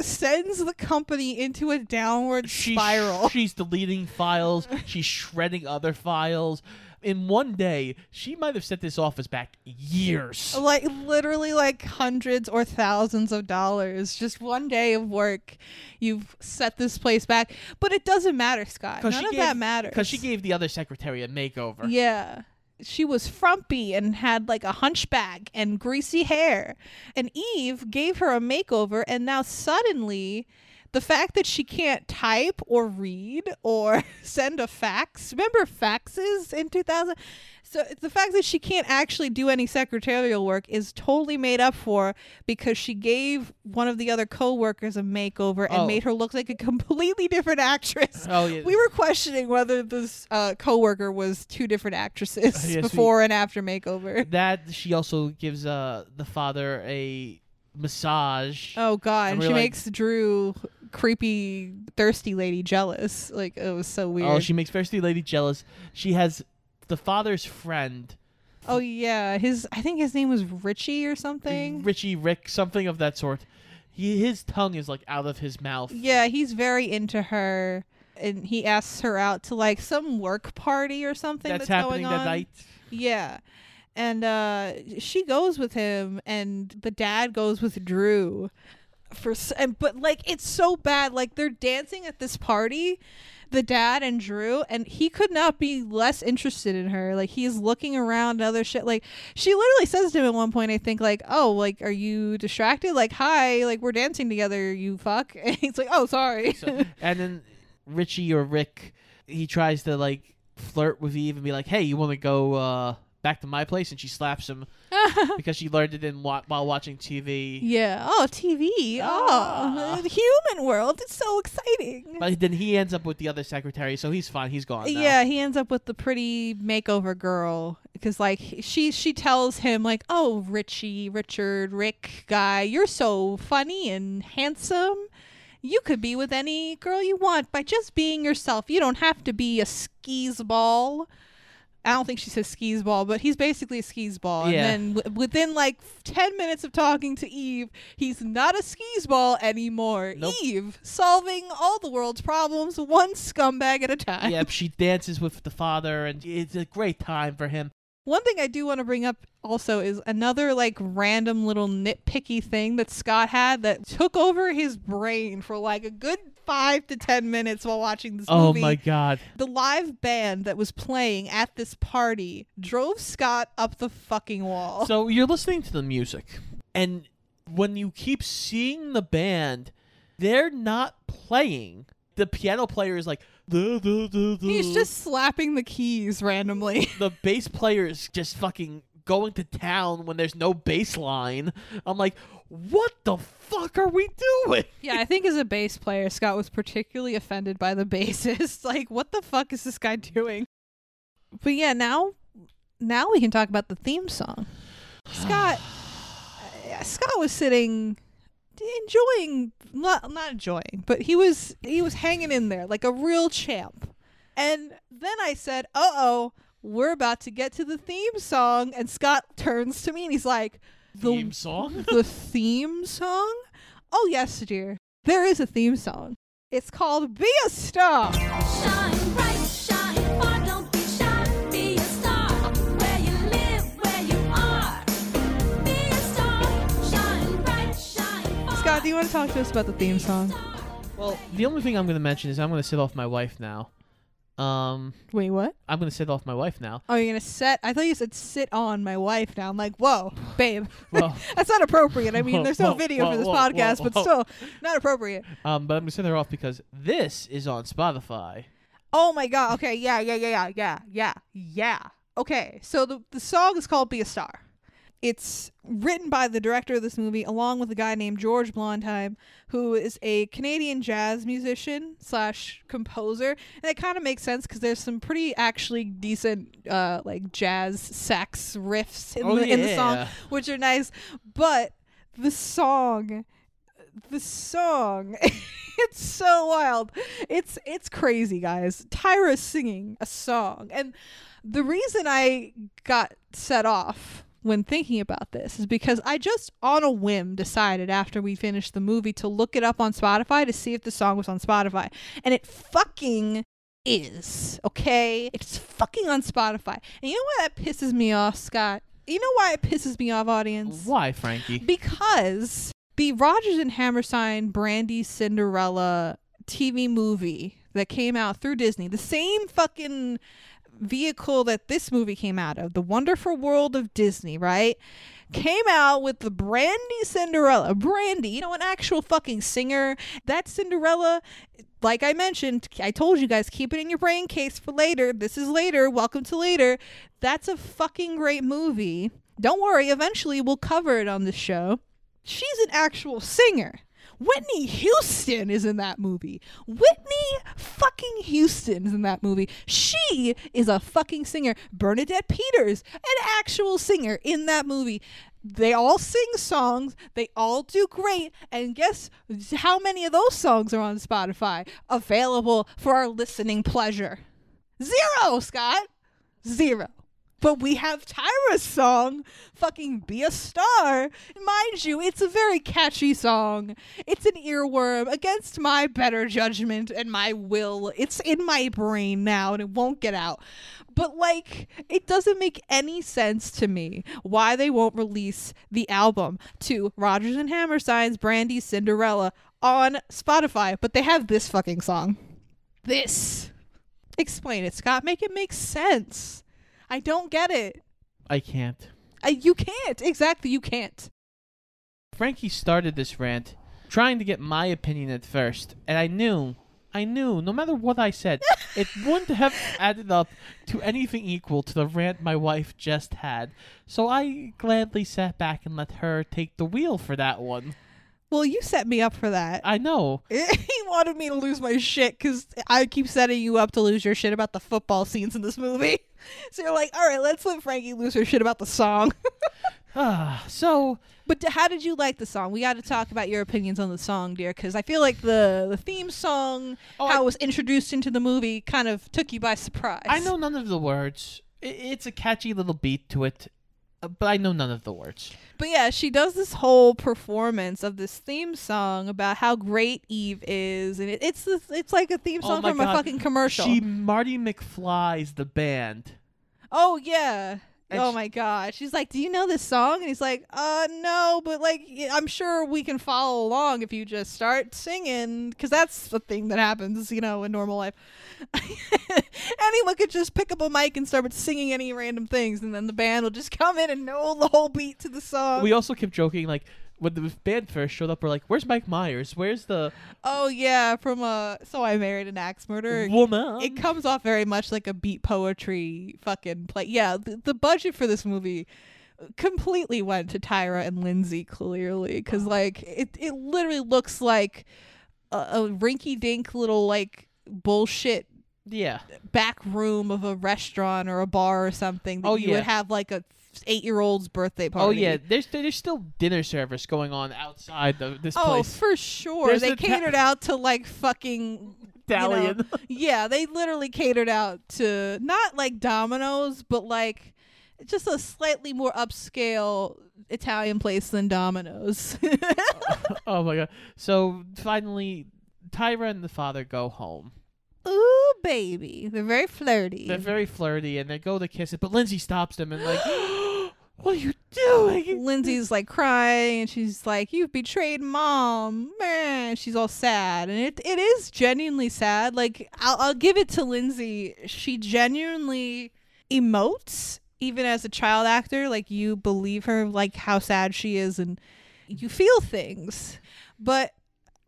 sends the company into a downward She- spiral. She's deleting files. [laughs] She's shredding other files. In one day, she might have set this office back years. like literally like hundreds or thousands of dollars just one day of work you've set this place back but it doesn't matter scott none of gave, that matters Because she gave the other secretary a makeover. Yeah. She was frumpy and had like a hunchback and greasy hair. And Eve gave her a makeover, and now suddenly the fact that she can't type or read or [laughs] send a fax remember faxes in 2000 so the fact that she can't actually do any secretarial work is totally made up for because she gave one of the other co-workers a makeover and Oh. made her look like a [laughs] completely different actress Oh, yeah. we were questioning whether this uh, coworker was two different actresses [laughs] Yes, we- before and after makeover. That she also gives uh the father a massage. Oh god, And and she like- makes Drew creepy thirsty lady jealous. Like it was so weird. Oh, she makes Thirsty Lady jealous. She has the father's friend, Oh yeah, his I think his name was Richie or something. Richie Rick, something of that sort. He his tongue is like out of his mouth. Yeah, he's very into her and he asks her out to like some work party or something That's, that's, happening going that night. Yeah. And uh she goes with him and the dad goes with Drew for and but like it's so bad like they're dancing at this party the dad and Drew and he could not be less interested in her like he's looking around and other shit like she literally says to him at one point I think like oh like are you distracted? Like hi like we're dancing together you fuck. [laughs] And he's like oh sorry. So, and then Richie or Rick, he tries to like flirt with Eve and be like, "Hey, you want to go uh, back to my place?" And she slaps him. [laughs] because she learned it in wa- while watching TV. yeah. Oh, TV. Ah. Oh, the human world. It's so exciting. But then he ends up with the other secretary, so he's fine. He's gone. now. Yeah, he ends up with the pretty makeover girl because like she she tells him like, "Oh, Richie, Richard, Rick guy, you're so funny and handsome. You could be with any girl you want by just being yourself. You don't have to be a skis ball." I don't think she says skis ball, but he's basically a skis ball. Yeah. And then w- within like 10 minutes of talking to Eve, he's not a skis ball anymore. Nope. Eve solving all the world's problems one scumbag at a time. Yep, she [laughs] dances with the father, and it's a great time for him. One thing I do want to bring up also is another like random little nitpicky thing that Scott had that took over his brain for like a good five to ten minutes while watching this Oh movie. my god. The live band that was playing at this party drove Scott up the fucking wall. So you're listening to the music, and when you keep seeing the band, they're not playing. The piano player is like, "Duh, duh, duh, duh." He's just slapping the keys randomly. [laughs] the bass player is just fucking going to town when there's no bass line. I'm like, what the fuck are we doing? yeah, I think as a bass player, Scott was particularly offended by the [laughs] bassist. [laughs] like, what the fuck is this guy doing? But yeah, now now we can talk about the theme song. Scott [sighs] uh, Scott was sitting enjoying not not enjoying, but he was he was hanging in there like a real champ. And then I said, "Uh-oh, we're about to get to the theme song." And Scott turns to me and he's like, "The Theme song? [laughs] the theme song? Oh, yes, dear. There is a theme song. It's called Be a Star. Shine bright, shine far, don't be shy. Be a star where you live, where you are. Be a star, shine bright, shine far. Scott, do you want to talk to us about the theme song? Well, the only thing I'm going to mention is I'm going to sit off my wife now. Um, Wait, what? I'm going to sit off my wife now. Oh, you're going to set. I thought you said sit on my wife now. I'm like, whoa, [sighs] babe. [laughs] Well, That's not appropriate. I mean, Whoa, there's no whoa, video whoa, for this whoa, podcast, whoa, but whoa. still not appropriate. um, but I'm going to sit her off because this is on Spotify. Oh my god. Okay, yeah, yeah, yeah, yeah, yeah, yeah, yeah. Okay, so the the song is called "Be a Star." It's written by the director of this movie, along with a guy named George Blondheim, who is a Canadian jazz musician slash composer. And it kind of makes sense because there's some pretty actually decent, uh, like jazz sax riffs in, Oh, the, in the song, which are nice. But the song the song [laughs] it's so wild it's it's crazy guys tyra's singing a song and the reason i got set off when thinking about this is because i just on a whim decided after we finished the movie to look it up on spotify to see if the song was on spotify. And it fucking is okay? It's fucking on spotify. And you know why that pisses me off scott? You know why it pisses me off audience? Why, Frankie? because the Rodgers and Hammerstein Brandy Cinderella TV movie that came out through Disney, the same fucking vehicle that this movie came out of, The Wonderful World of Disney, right? Came out with the Brandy Cinderella. Brandy, you know, an actual fucking singer. That Cinderella, like I mentioned, I told you guys, keep it in your brain case for later. This is later. Welcome to later. That's a fucking great movie. Don't worry, eventually we'll cover it on the show. She's an actual singer. Whitney Houston is in that movie. Whitney fucking Houston is in that movie. She is a fucking singer. Bernadette Peters, an actual singer in that movie. They all sing songs. They all do great. And guess how many of those songs are on Spotify available for our listening pleasure? Zero, Scott. Zero. But we have Tyra's song, fucking Be a Star. Mind you, it's a very catchy song. It's an earworm against my better judgment and my will. It's in my brain now and it won't get out. But, like, it doesn't make any sense to me why they won't release the album to Rodgers and Hammerstein's Brandy Cinderella on Spotify. But they have this fucking song. This. Explain it, Scott. Make it make sense. I don't get it. I can't. I, you can't. Exactly, you can't. Frankie started this rant trying to get my opinion at first, and I knew I knew no matter what I said, [laughs] it wouldn't have added up to anything equal to the rant my wife just had. So I gladly sat back and let her take the wheel for that one. Well, you set me up for that. I know. [laughs] he wanted me to lose my shit because I keep setting you up to lose your shit about the football scenes in this movie. [laughs] So you're like, all right, let's let Frankie lose her shit about the song. Ah, [laughs] [sighs] so but how did you like the song? We got to talk about your opinions on the song, dear, because I feel like the the theme song, Oh, how I- it was introduced into the movie, kind of took you by surprise. I know none of the words. It's a catchy little beat to it, uh, but I know none of the words. But yeah, she does this whole performance of this theme song about how great Eve is, and it, it's this, it's like a theme Oh song my from a fucking commercial. She Marty McFly's the band. oh yeah. And oh sh- my god. She's like, "Do you know this song?" And he's like, "Uh, no, but like, I'm sure we can follow along if you just start singing, because that's the thing that happens, you know, in normal life. [laughs] Anyone could just pick up a mic and start singing any random things, and then the band will just come in and know the whole beat to the song. we also kept joking like when the band first showed up, we're like, "Where's Mike Myers? Where's the oh yeah, from uh, so I married an axe murderer. woman?" It comes off very much like a beat poetry fucking play. Yeah, the, the budget for this movie completely went to Tyra and Lindsay clearly because like it it literally looks like a, a rinky dink little like bullshit yeah, back room of a restaurant or a bar or something that Oh, you yeah. would have like a eight year old's birthday oh, party. oh yeah. There's there's still dinner service going on outside the, this Oh, place. for sure. There's they the ta- catered out to like fucking you know- Italian. [laughs] yeah, they literally catered out to not like Domino's, but like just a slightly more upscale Italian place than Domino's. [laughs] oh my god! So finally, Tyra and the father go home. Ooh, baby. They're very flirty. They're very flirty and they go to kiss it, but Lindsay stops them and like, [gasps] [gasps] [gasps] "What are you doing?" Lindsay's like crying and she's like, You've betrayed mom. Man, she's all sad. And it it is genuinely sad. Like I'll I'll give it to Lindsay. She genuinely emotes even as a child actor. Like you believe her like how sad she is and you feel things. But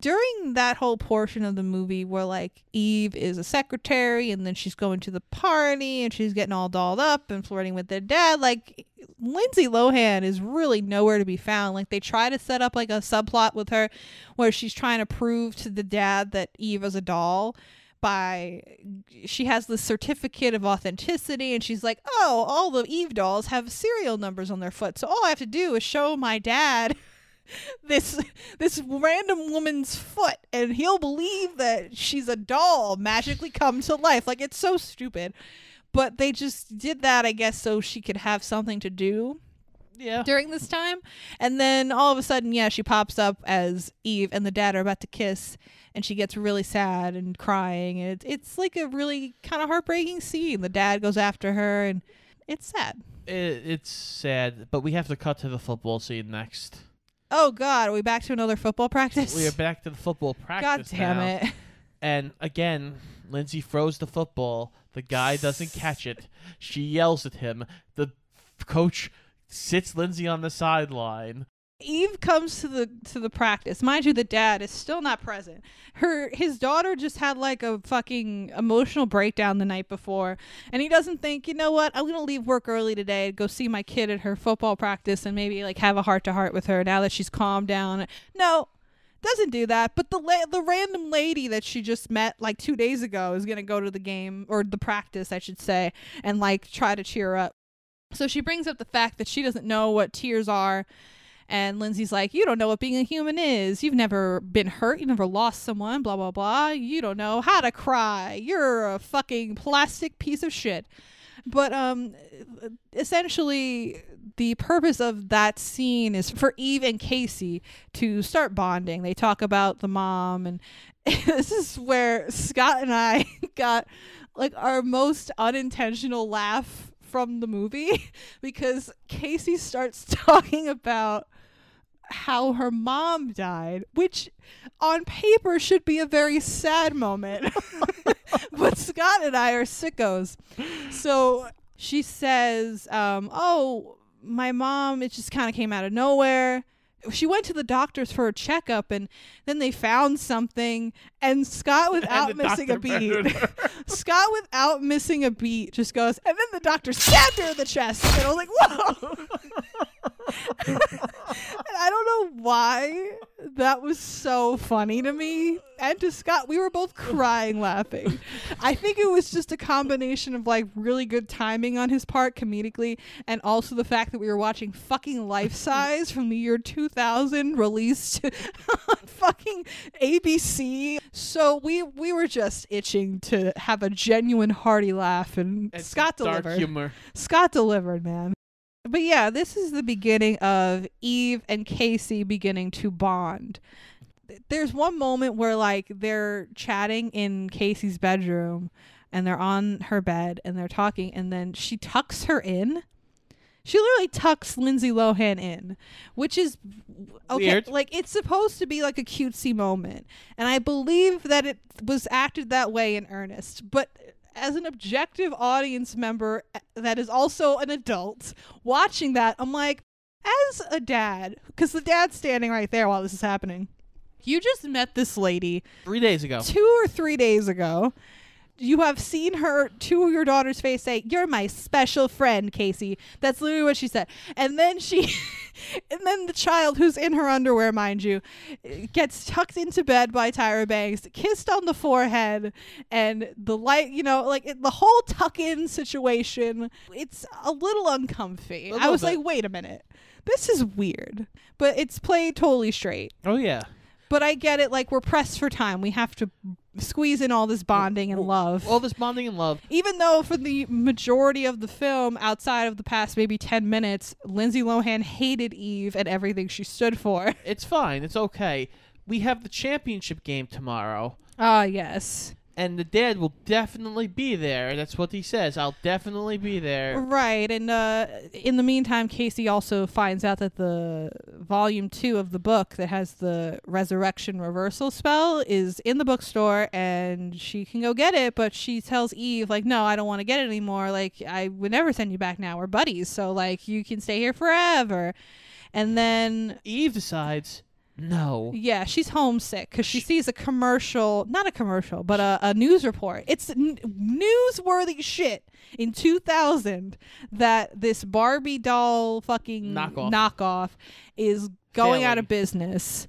during that whole portion of the movie where like Eve is a secretary and then she's going to the party and she's getting all dolled up and flirting with their dad, like Lindsay Lohan is really nowhere to be found. Like they try to set up like a subplot with her where she's trying to prove to the dad that Eve is a doll by she has this certificate of authenticity and she's like, "Oh, all the Eve dolls have serial numbers on their foot. So all I have to do is show my dad [laughs] this this random woman's foot and he'll believe that she's a doll magically come to life. Like it's so stupid. But they just did that i guess so she could have something to do Yeah. during this time. And then all of a sudden yeah she pops up as eve and the dad are about to kiss and she gets really sad and crying. And it, it's like a really kind of heartbreaking scene. The dad goes after her and it's sad. It, it's sad, but we have to cut to the football scene next. Oh god are we back to another football practice We are back to the football [laughs] practice. god damn now. it And again, Lindsay throws the football. The guy doesn't catch it. She yells at him. The coach sits Lindsay on the sideline. Eve comes to the to the practice. Mind you, the dad is still not present. Her his daughter just had like a fucking emotional breakdown the night before, and he doesn't think, you know what, I'm gonna leave work early today to go see my kid at her football practice and maybe like have a heart to heart with her now that she's calmed down. No, doesn't do that. But the la- the random lady that she just met like two days ago is gonna go to the game or the practice, I should say, and like try to cheer up. So she brings up the fact that she doesn't know what tears are. And Lindsay's like, You don't know what being a human is. You've never been hurt. You've never lost someone, blah, blah, blah. You don't know how to cry. You're a fucking plastic piece of shit. But um, essentially, the purpose of that scene is for Eve and Casey to start bonding. They talk about the mom, and [laughs] this is where Scott and I [laughs] got like our most unintentional laugh from the movie [laughs] because Casey starts talking about how her mom died, which on paper should be a very sad moment. [laughs] but Scott and I are sickos. So she says, um, Oh, my mom, it just kind of came out of nowhere. she went to the doctors for a checkup and then they found something and Scott [laughs] without the missing a beat. [laughs] Scott without missing a beat just goes and then the doctor stabbed her in the chest and I was like whoa and I don't know why that was so funny to me and to Scott. We were both crying laughing. I think it was just a combination of like really good timing on his part comedically and also the fact that we were watching fucking Life Size from the year 2000 released [laughs] on fucking ABC. So we we were just itching to have a genuine hearty laugh and It's Scott dark delivered. humor. Scott delivered, man. But yeah, this is the beginning of Eve and Casey beginning to bond. There's one moment where like they're chatting in Casey's bedroom and they're on her bed and they're talking and then she tucks her in. She literally tucks Lindsay Lohan in, which is okay. Weird. Like it's supposed to be like a cutesy moment, and I believe that it was acted that way in earnest. But as an objective audience member uh, that is also an adult watching that, I'm like, as a dad, because the dad's standing right there while this is happening. You just met this lady Three days ago. two or three days ago. You have seen her to your daughter's face say, "You're my special friend, Casey." That's literally what she said. And then she, [laughs] and then the child who's in her underwear, mind you, gets tucked into bed by Tyra Banks, kissed on the forehead, and the light, you know, like it, the whole tuck-in situation. It's a little uncomfy. A I little was bit. like, wait a minute, this is weird, but it's played totally straight. Oh yeah. But I get it. Like we're pressed for time. We have to squeeze in all this bonding and love. All this bonding and love. Even though for the majority of the film, outside of the past maybe ten minutes, Lindsay Lohan hated Eve and everything she stood for. It's fine. It's okay. We have the championship game tomorrow, Ah, yes. And the dad will definitely be there. That's what he says. I'll definitely be there. Right. And uh, in the meantime, Casey also finds out that the volume two of the book that has the resurrection reversal spell is in the bookstore and she can go get it. But she tells Eve, like, no, I don't want to get it anymore. Like, I would never send you back now. We're buddies. So, like, you can stay here forever. And then Eve decides, no. yeah, she's homesick because she sees a commercial, not a commercial, but a, a news report. It's n- newsworthy shit in 2000 that this Barbie doll fucking Knockoff. knockoff is going out of business.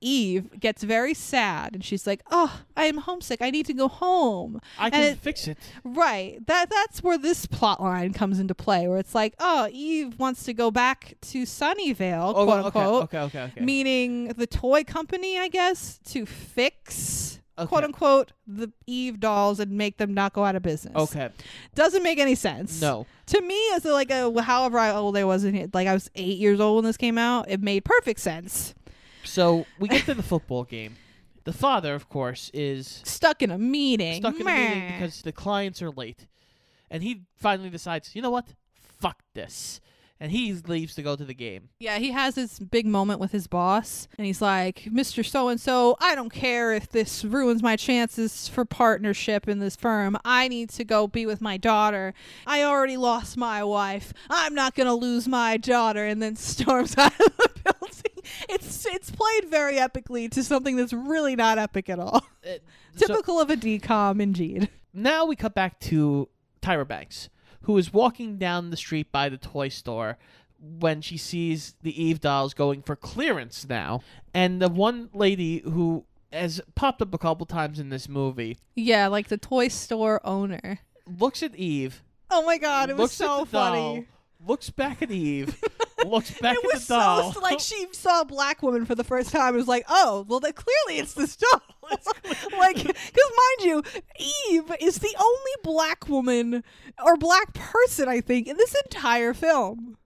Eve gets very sad and she's like, "Oh, I am homesick. I need to go home." I can it- fix it. Right. That that's where this plot line comes into play, where it's like, "Oh, Eve wants to go back to Sunnyvale, Oh, quote okay, unquote." okay, okay, okay. meaning the toy company, I guess, to fix Okay. quote unquote the Eve dolls and make them not go out of business. Okay. doesn't make any sense. No. to me as a, like a however old I was in it, like I was eight years old when this came out, it made perfect sense. So we get to the football game. The father, of course, is Stuck in a meeting, stuck in a meeting Meh. because the clients are late, and he finally decides, you know what? Fuck this, and he leaves to go to the game. Yeah, he has this big moment with his boss, and he's like, Mr. So and so, I don't care if this ruins my chances for partnership in this firm. I need to go be with my daughter. I already lost my wife. I'm not going to lose my daughter, and then [laughs] storms out of the building. It's, it's played very epically to something that's really not epic at all. Uh, [laughs] so Typical of a DCOM, indeed. now we cut back to Tyra Banks, who is walking down the street by the toy store when she sees the Eve dolls going for clearance now, and the one lady who has popped up a couple times in this movie Yeah, like the toy store owner. looks at Eve, Oh my god, it was looks at so the doll, funny. looks back at Eve, [laughs] looks [laughs] back it at the doll. so like she saw a black woman for the first time. It was like, oh, well, then clearly it's this doll. [laughs] [laughs] like, because mind you, Eve is the only black woman or black person I think in this entire film.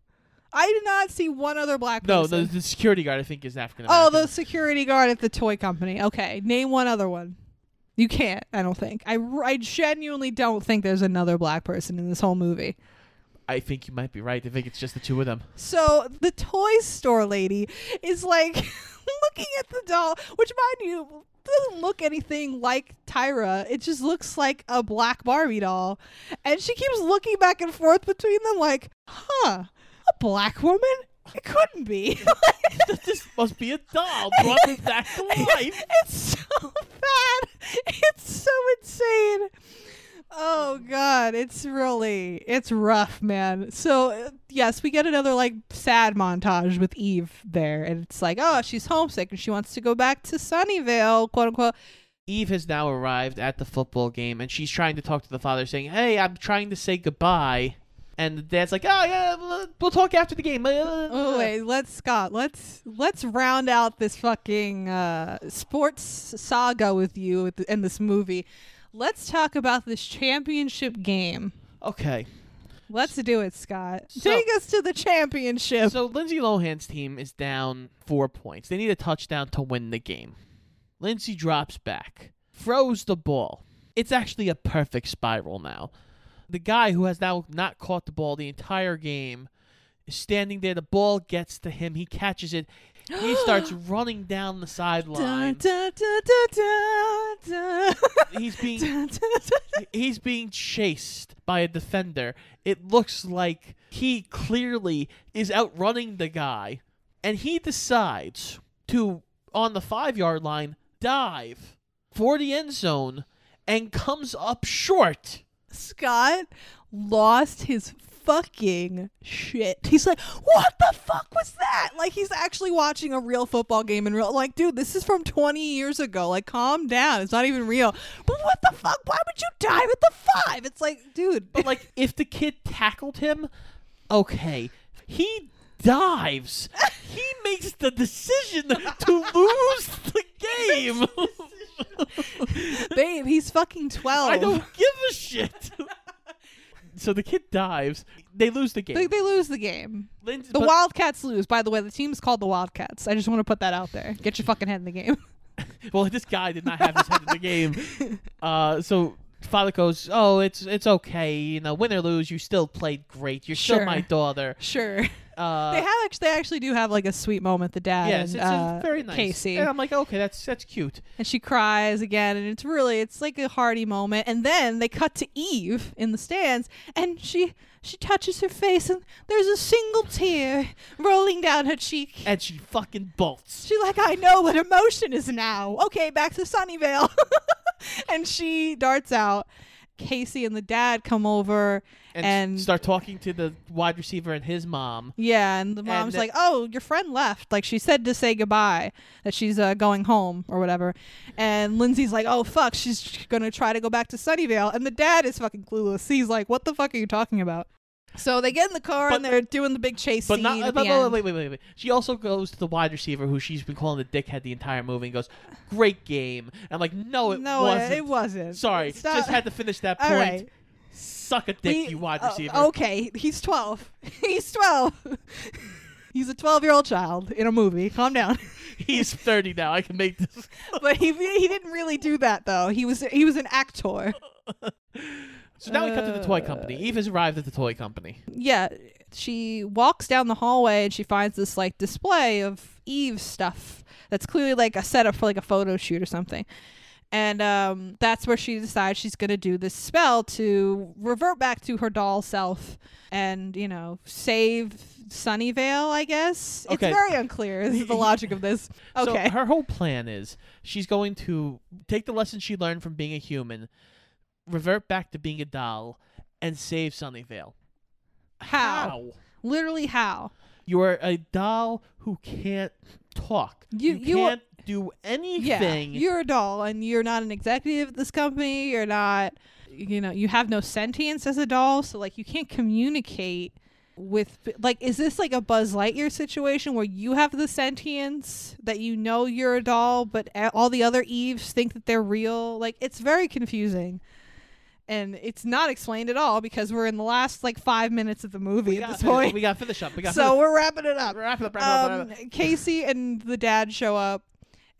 I did not see one other black no, person. the, the security guard I think is African oh, the security guard at the toy company. Okay, name one other one. You can't. I don't think. I, I genuinely don't think there's another black person in this whole movie. I think you might be right. I think it's just the two of them. So the toy store lady is like [laughs] looking at the doll, which mind you doesn't look anything like Tyra. It just looks like a black Barbie doll. And she keeps looking back and forth between them like, huh, a black woman? It couldn't be. [laughs] [laughs] this must be a doll brought back to life. it's so bad. It's so insane. Oh god, it's really it's rough, man. So uh, yes, we get another like sad montage with Eve there, and it's like, oh, she's homesick and she wants to go back to Sunnyvale, quote unquote. Eve has now arrived at the football game and she's trying to talk to the father, saying, Hey, I'm trying to say goodbye. And the dad's like, Oh, yeah, we'll- we'll talk after the game. [laughs] Oh wait, let's Scott, let's let's round out this fucking uh, sports saga with you in this movie. Let's talk about this championship game. Okay. Let's do it, Scott. So- Take us to the championship. So Lindsay Lohan's team is down four points. They need a touchdown to win the game. Lindsay drops back, throws the ball. It's actually a perfect spiral now. The guy who has now not caught the ball the entire game is standing there. The ball gets to him. He catches it. He starts running down the sideline. He's being he's being chased by a defender. It looks like he clearly is outrunning the guy, and he decides to, on the five yard line, dive for the end zone and comes up short. Scott lost his fucking shit. He's like, "What the fuck was that?" Like he's actually watching a real football game in real. Like, dude, this is from 20 years ago. Like, calm down. It's not even real. But what the fuck? Why would you dive at the five? It's like, dude. But, like, [laughs] if the kid tackled him, okay. He dives. He [laughs] makes the decision to lose the [laughs] game. babe, he's fucking 12. I don't give a shit. So the kid dives. They lose the game. They, they lose the game. Lindsay, The but- Wildcats lose. By the way, the team's called the Wildcats. I just want to put that out there. Get your fucking head in the game. [laughs] well, this guy did not have his head in the game. [laughs] Uh, so father goes, "Oh, it's it's okay. You know, win or lose, you still played great. You're still my daughter." Sure. Uh, they have actually, they actually do have like a sweet moment. The dad yes, and it's, uh, it's very nice. Casey, And I'm like, okay, that's that's cute. and she cries again, and it's really it's like a hearty moment. And then they cut to Eve in the stands, and she she touches her face, and there's a single tear rolling down her cheek. And she fucking bolts. She's like, I know what emotion is now. Okay, back to Sunnyvale. [laughs] and she darts out. Casey and the dad come over And, and, start talking to the wide receiver and his mom. yeah, and the mom's that- like, "Oh, your friend left. Like she said to say goodbye, that she's uh, going home or whatever." And Lindsay's like, "Oh fuck, she's gonna try to go back to Sunnyvale." And the dad is fucking clueless. He's like, "What the fuck are you talking about?" So they get in the car But- and they're doing the big chase But scene not. at but- the but- end. wait, wait, wait, wait. She also goes to the wide receiver who she's been calling the dickhead the entire movie and goes, "Great game." And I'm like, "No, it no, wasn't." it wasn't. Sorry, Stop. just had to finish that [laughs] point. right. Suck a dick, you wide uh, receiver. okay, he's 12. [laughs] he's 12. [laughs] he's a 12 year old child in a movie. Calm down. He's 30 now. I can make this. but he he didn't really do that though. He was he was an actor. So now we cut to the toy company. Uh, Eve has arrived at the toy company. Yeah, she walks down the hallway and she finds this like display of Eve stuff that's clearly like a setup for like a photo shoot or something. And um, that's where she decides she's going to do this spell to revert back to her doll self and, you know, save Sunnyvale, I guess. Okay. It's very unclear. This is the [laughs] logic of this. Okay. So her whole plan is she's going to take the lessons she learned from being a human, revert back to being a doll, and save Sunnyvale. How? Literally, how? You are a doll who can't talk. You- you are- can't do anything. Yeah, you're a doll, and you're not an executive at this company. You're not, you know, you have no sentience as a doll, so like you can't communicate with like is this like a Buzz Lightyear situation where you have the sentience that you know you're a doll, but all the other Eves think that they're real? Like it's very confusing. And it's not explained at all because we're in the last like five minutes of the movie we at this point. We got to finish up. We got so we're wrapping it up. wrap it up. Wrap it up. Wrap Um, it up. Casey and the dad show up,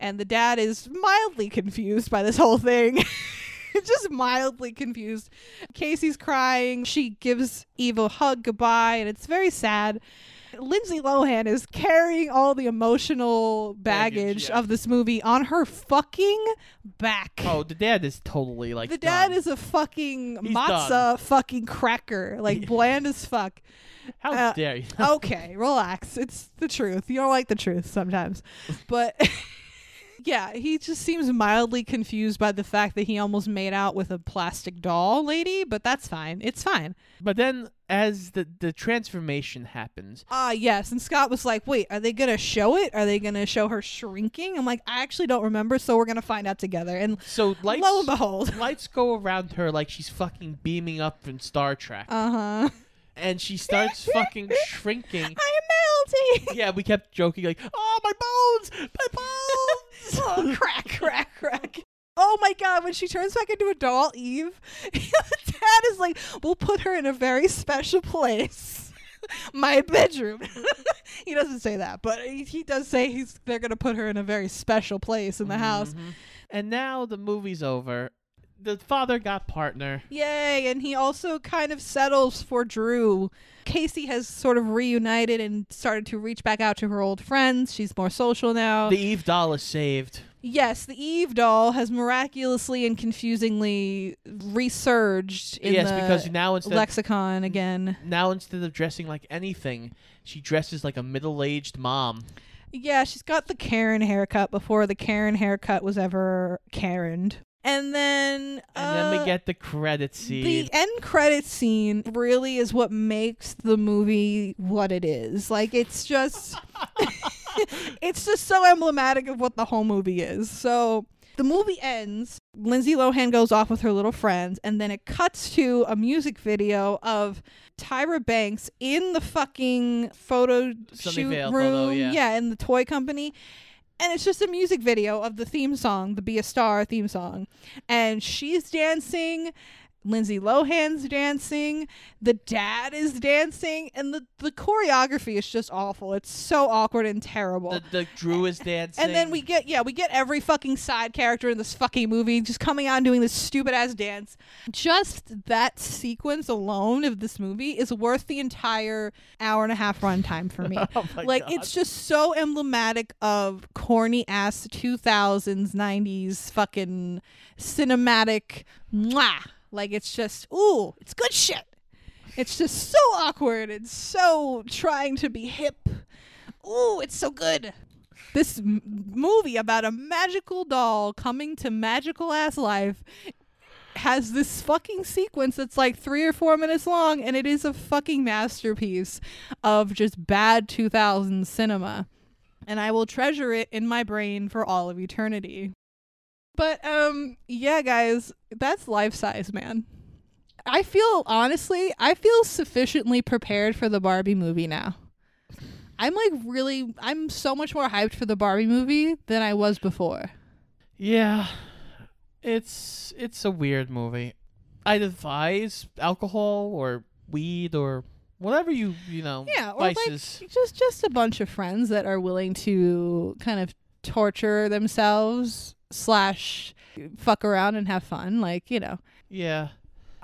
and the dad is mildly confused by this whole thing. [laughs] Just mildly confused. Casey's crying. She gives Eve a hug goodbye, and it's very sad. Lindsay Lohan is carrying all the emotional baggage, Baggage, yeah. of this movie on her fucking back. Oh, the dad is totally like the dad done. is a fucking He's matzah done. fucking cracker, like bland as fuck. How uh, dare you? [laughs] okay, relax. It's the truth. You don't like the truth sometimes. [laughs] But [laughs] yeah, he just seems mildly confused by the fact that he almost made out with a plastic doll lady, but that's fine. It's fine. But then, as the the transformation happens, Ah, yes. And Scott was like, wait, are they going to show it? Are they going to show her shrinking? I'm like, I actually don't remember, so we're going to find out together. And so lights lo and behold. lights go around her like she's fucking beaming up in Star Trek, Uh huh. And she starts [laughs] fucking shrinking. I am melting. Yeah, we kept joking like, "Oh, my bones, my bones!" [laughs] oh, crack, crack, crack. Oh my god, when she turns back into a doll, Eve, [laughs] dad is like, we'll put her in a very special place. my bedroom. he doesn't say that, but he, he does say he's they're gonna put her in a very special place in the house. Mhm. And now the movie's over. The father got partner. Yay! And he also kind of settles for Drew. Casey has sort of reunited and started to reach back out to her old friends. She's more social now. The Eve doll is saved. Yes, the Eve doll has miraculously and confusingly resurged in yes, the because now instead lexicon again. now instead of dressing like anything, she dresses like a middle-aged mom. Yeah, she's got the Karen haircut before the Karen haircut was ever Karened. And then And then we uh, get the credit scene. the end credit scene really is what makes the movie what it is. Like it's just [laughs] [laughs] it's just so emblematic of what the whole movie is. So the movie ends, Lindsay Lohan goes off with her little friends, and then it cuts to a music video of Tyra Banks in the fucking photo shoot room. photo, yeah. in the toy company. And it's just a music video of the theme song, the Be a Star theme song. And she's dancing. Lindsay Lohan's dancing, the dad is dancing, and the, the choreography is just awful. It's so awkward and terrible. the, the Drew is dancing. And then we get yeah, we get every fucking side character in this fucking movie just coming out and doing this stupid ass dance. Just that sequence alone of this movie is worth the entire hour and a half runtime for me. [laughs] Oh like God. it's just so emblematic of corny ass 2000s 90s fucking cinematic mwah. Like it's just ooh, it's good shit. It's just so awkward and so trying to be hip. Ooh, it's so good. This m- movie about a magical doll coming to magical ass life has this fucking sequence that's like three or four minutes long, and it is a fucking masterpiece of just bad 2000s cinema. And I will treasure it in my brain for all of eternity. But um yeah guys, that's life size, man. I feel honestly, I feel sufficiently prepared for the Barbie movie now. I'm like really I'm so much more hyped for the Barbie movie than I was before. Yeah, it's it's a weird movie. I'd advise alcohol or weed or whatever you you know Yeah, or vices. like just just a bunch of friends that are willing to kind of torture themselves slash fuck around and have fun. Like, you know. yeah,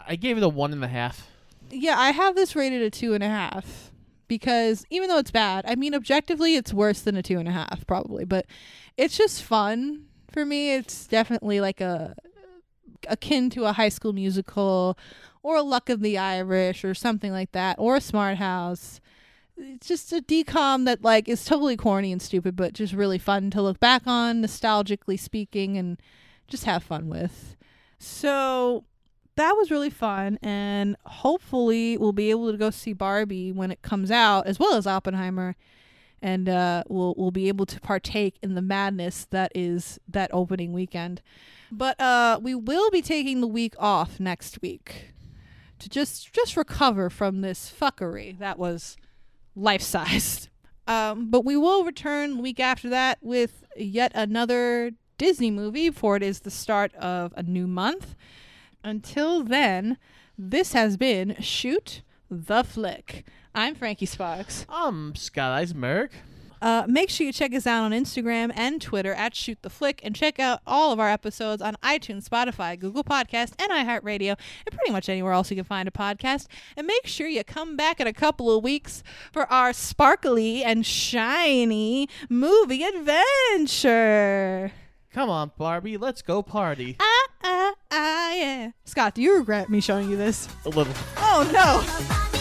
I gave it a one and a half. Yeah, I have this rated a two and a half because even though it's bad, I mean objectively it's worse than a two and a half probably, but it's just fun for me. It's definitely like a akin to a high school musical or a Luck of the Irish or something like that or a Smart House. It's just a DCOM that like is totally corny and stupid, but just really fun to look back on, nostalgically speaking, and just have fun with. So that was really fun and hopefully we'll be able to go see Barbie when it comes out as well as Oppenheimer and uh, we'll we'll be able to partake in the madness that is that opening weekend. But uh, we will be taking the week off next week to just just recover from this fuckery that was life sized. [laughs] Um, but we will return week after that with yet another Disney movie, for it is the start of a new month. Until then, this has been Shoot the Flick. I'm Frankie Sparks. Um, Scott Eisberg. Uh, make sure you check us out on Instagram and Twitter at Shoot the Flick, and check out all of our episodes on iTunes, Spotify, Google Podcast, and iHeartRadio, and pretty much anywhere else you can find a podcast. And make sure you come back in a couple of weeks for our sparkly and shiny movie adventure. Come on, Barbie, let's go party. Ah, ah, ah, yeah. Scott, do you regret me showing you this? A little. Oh no.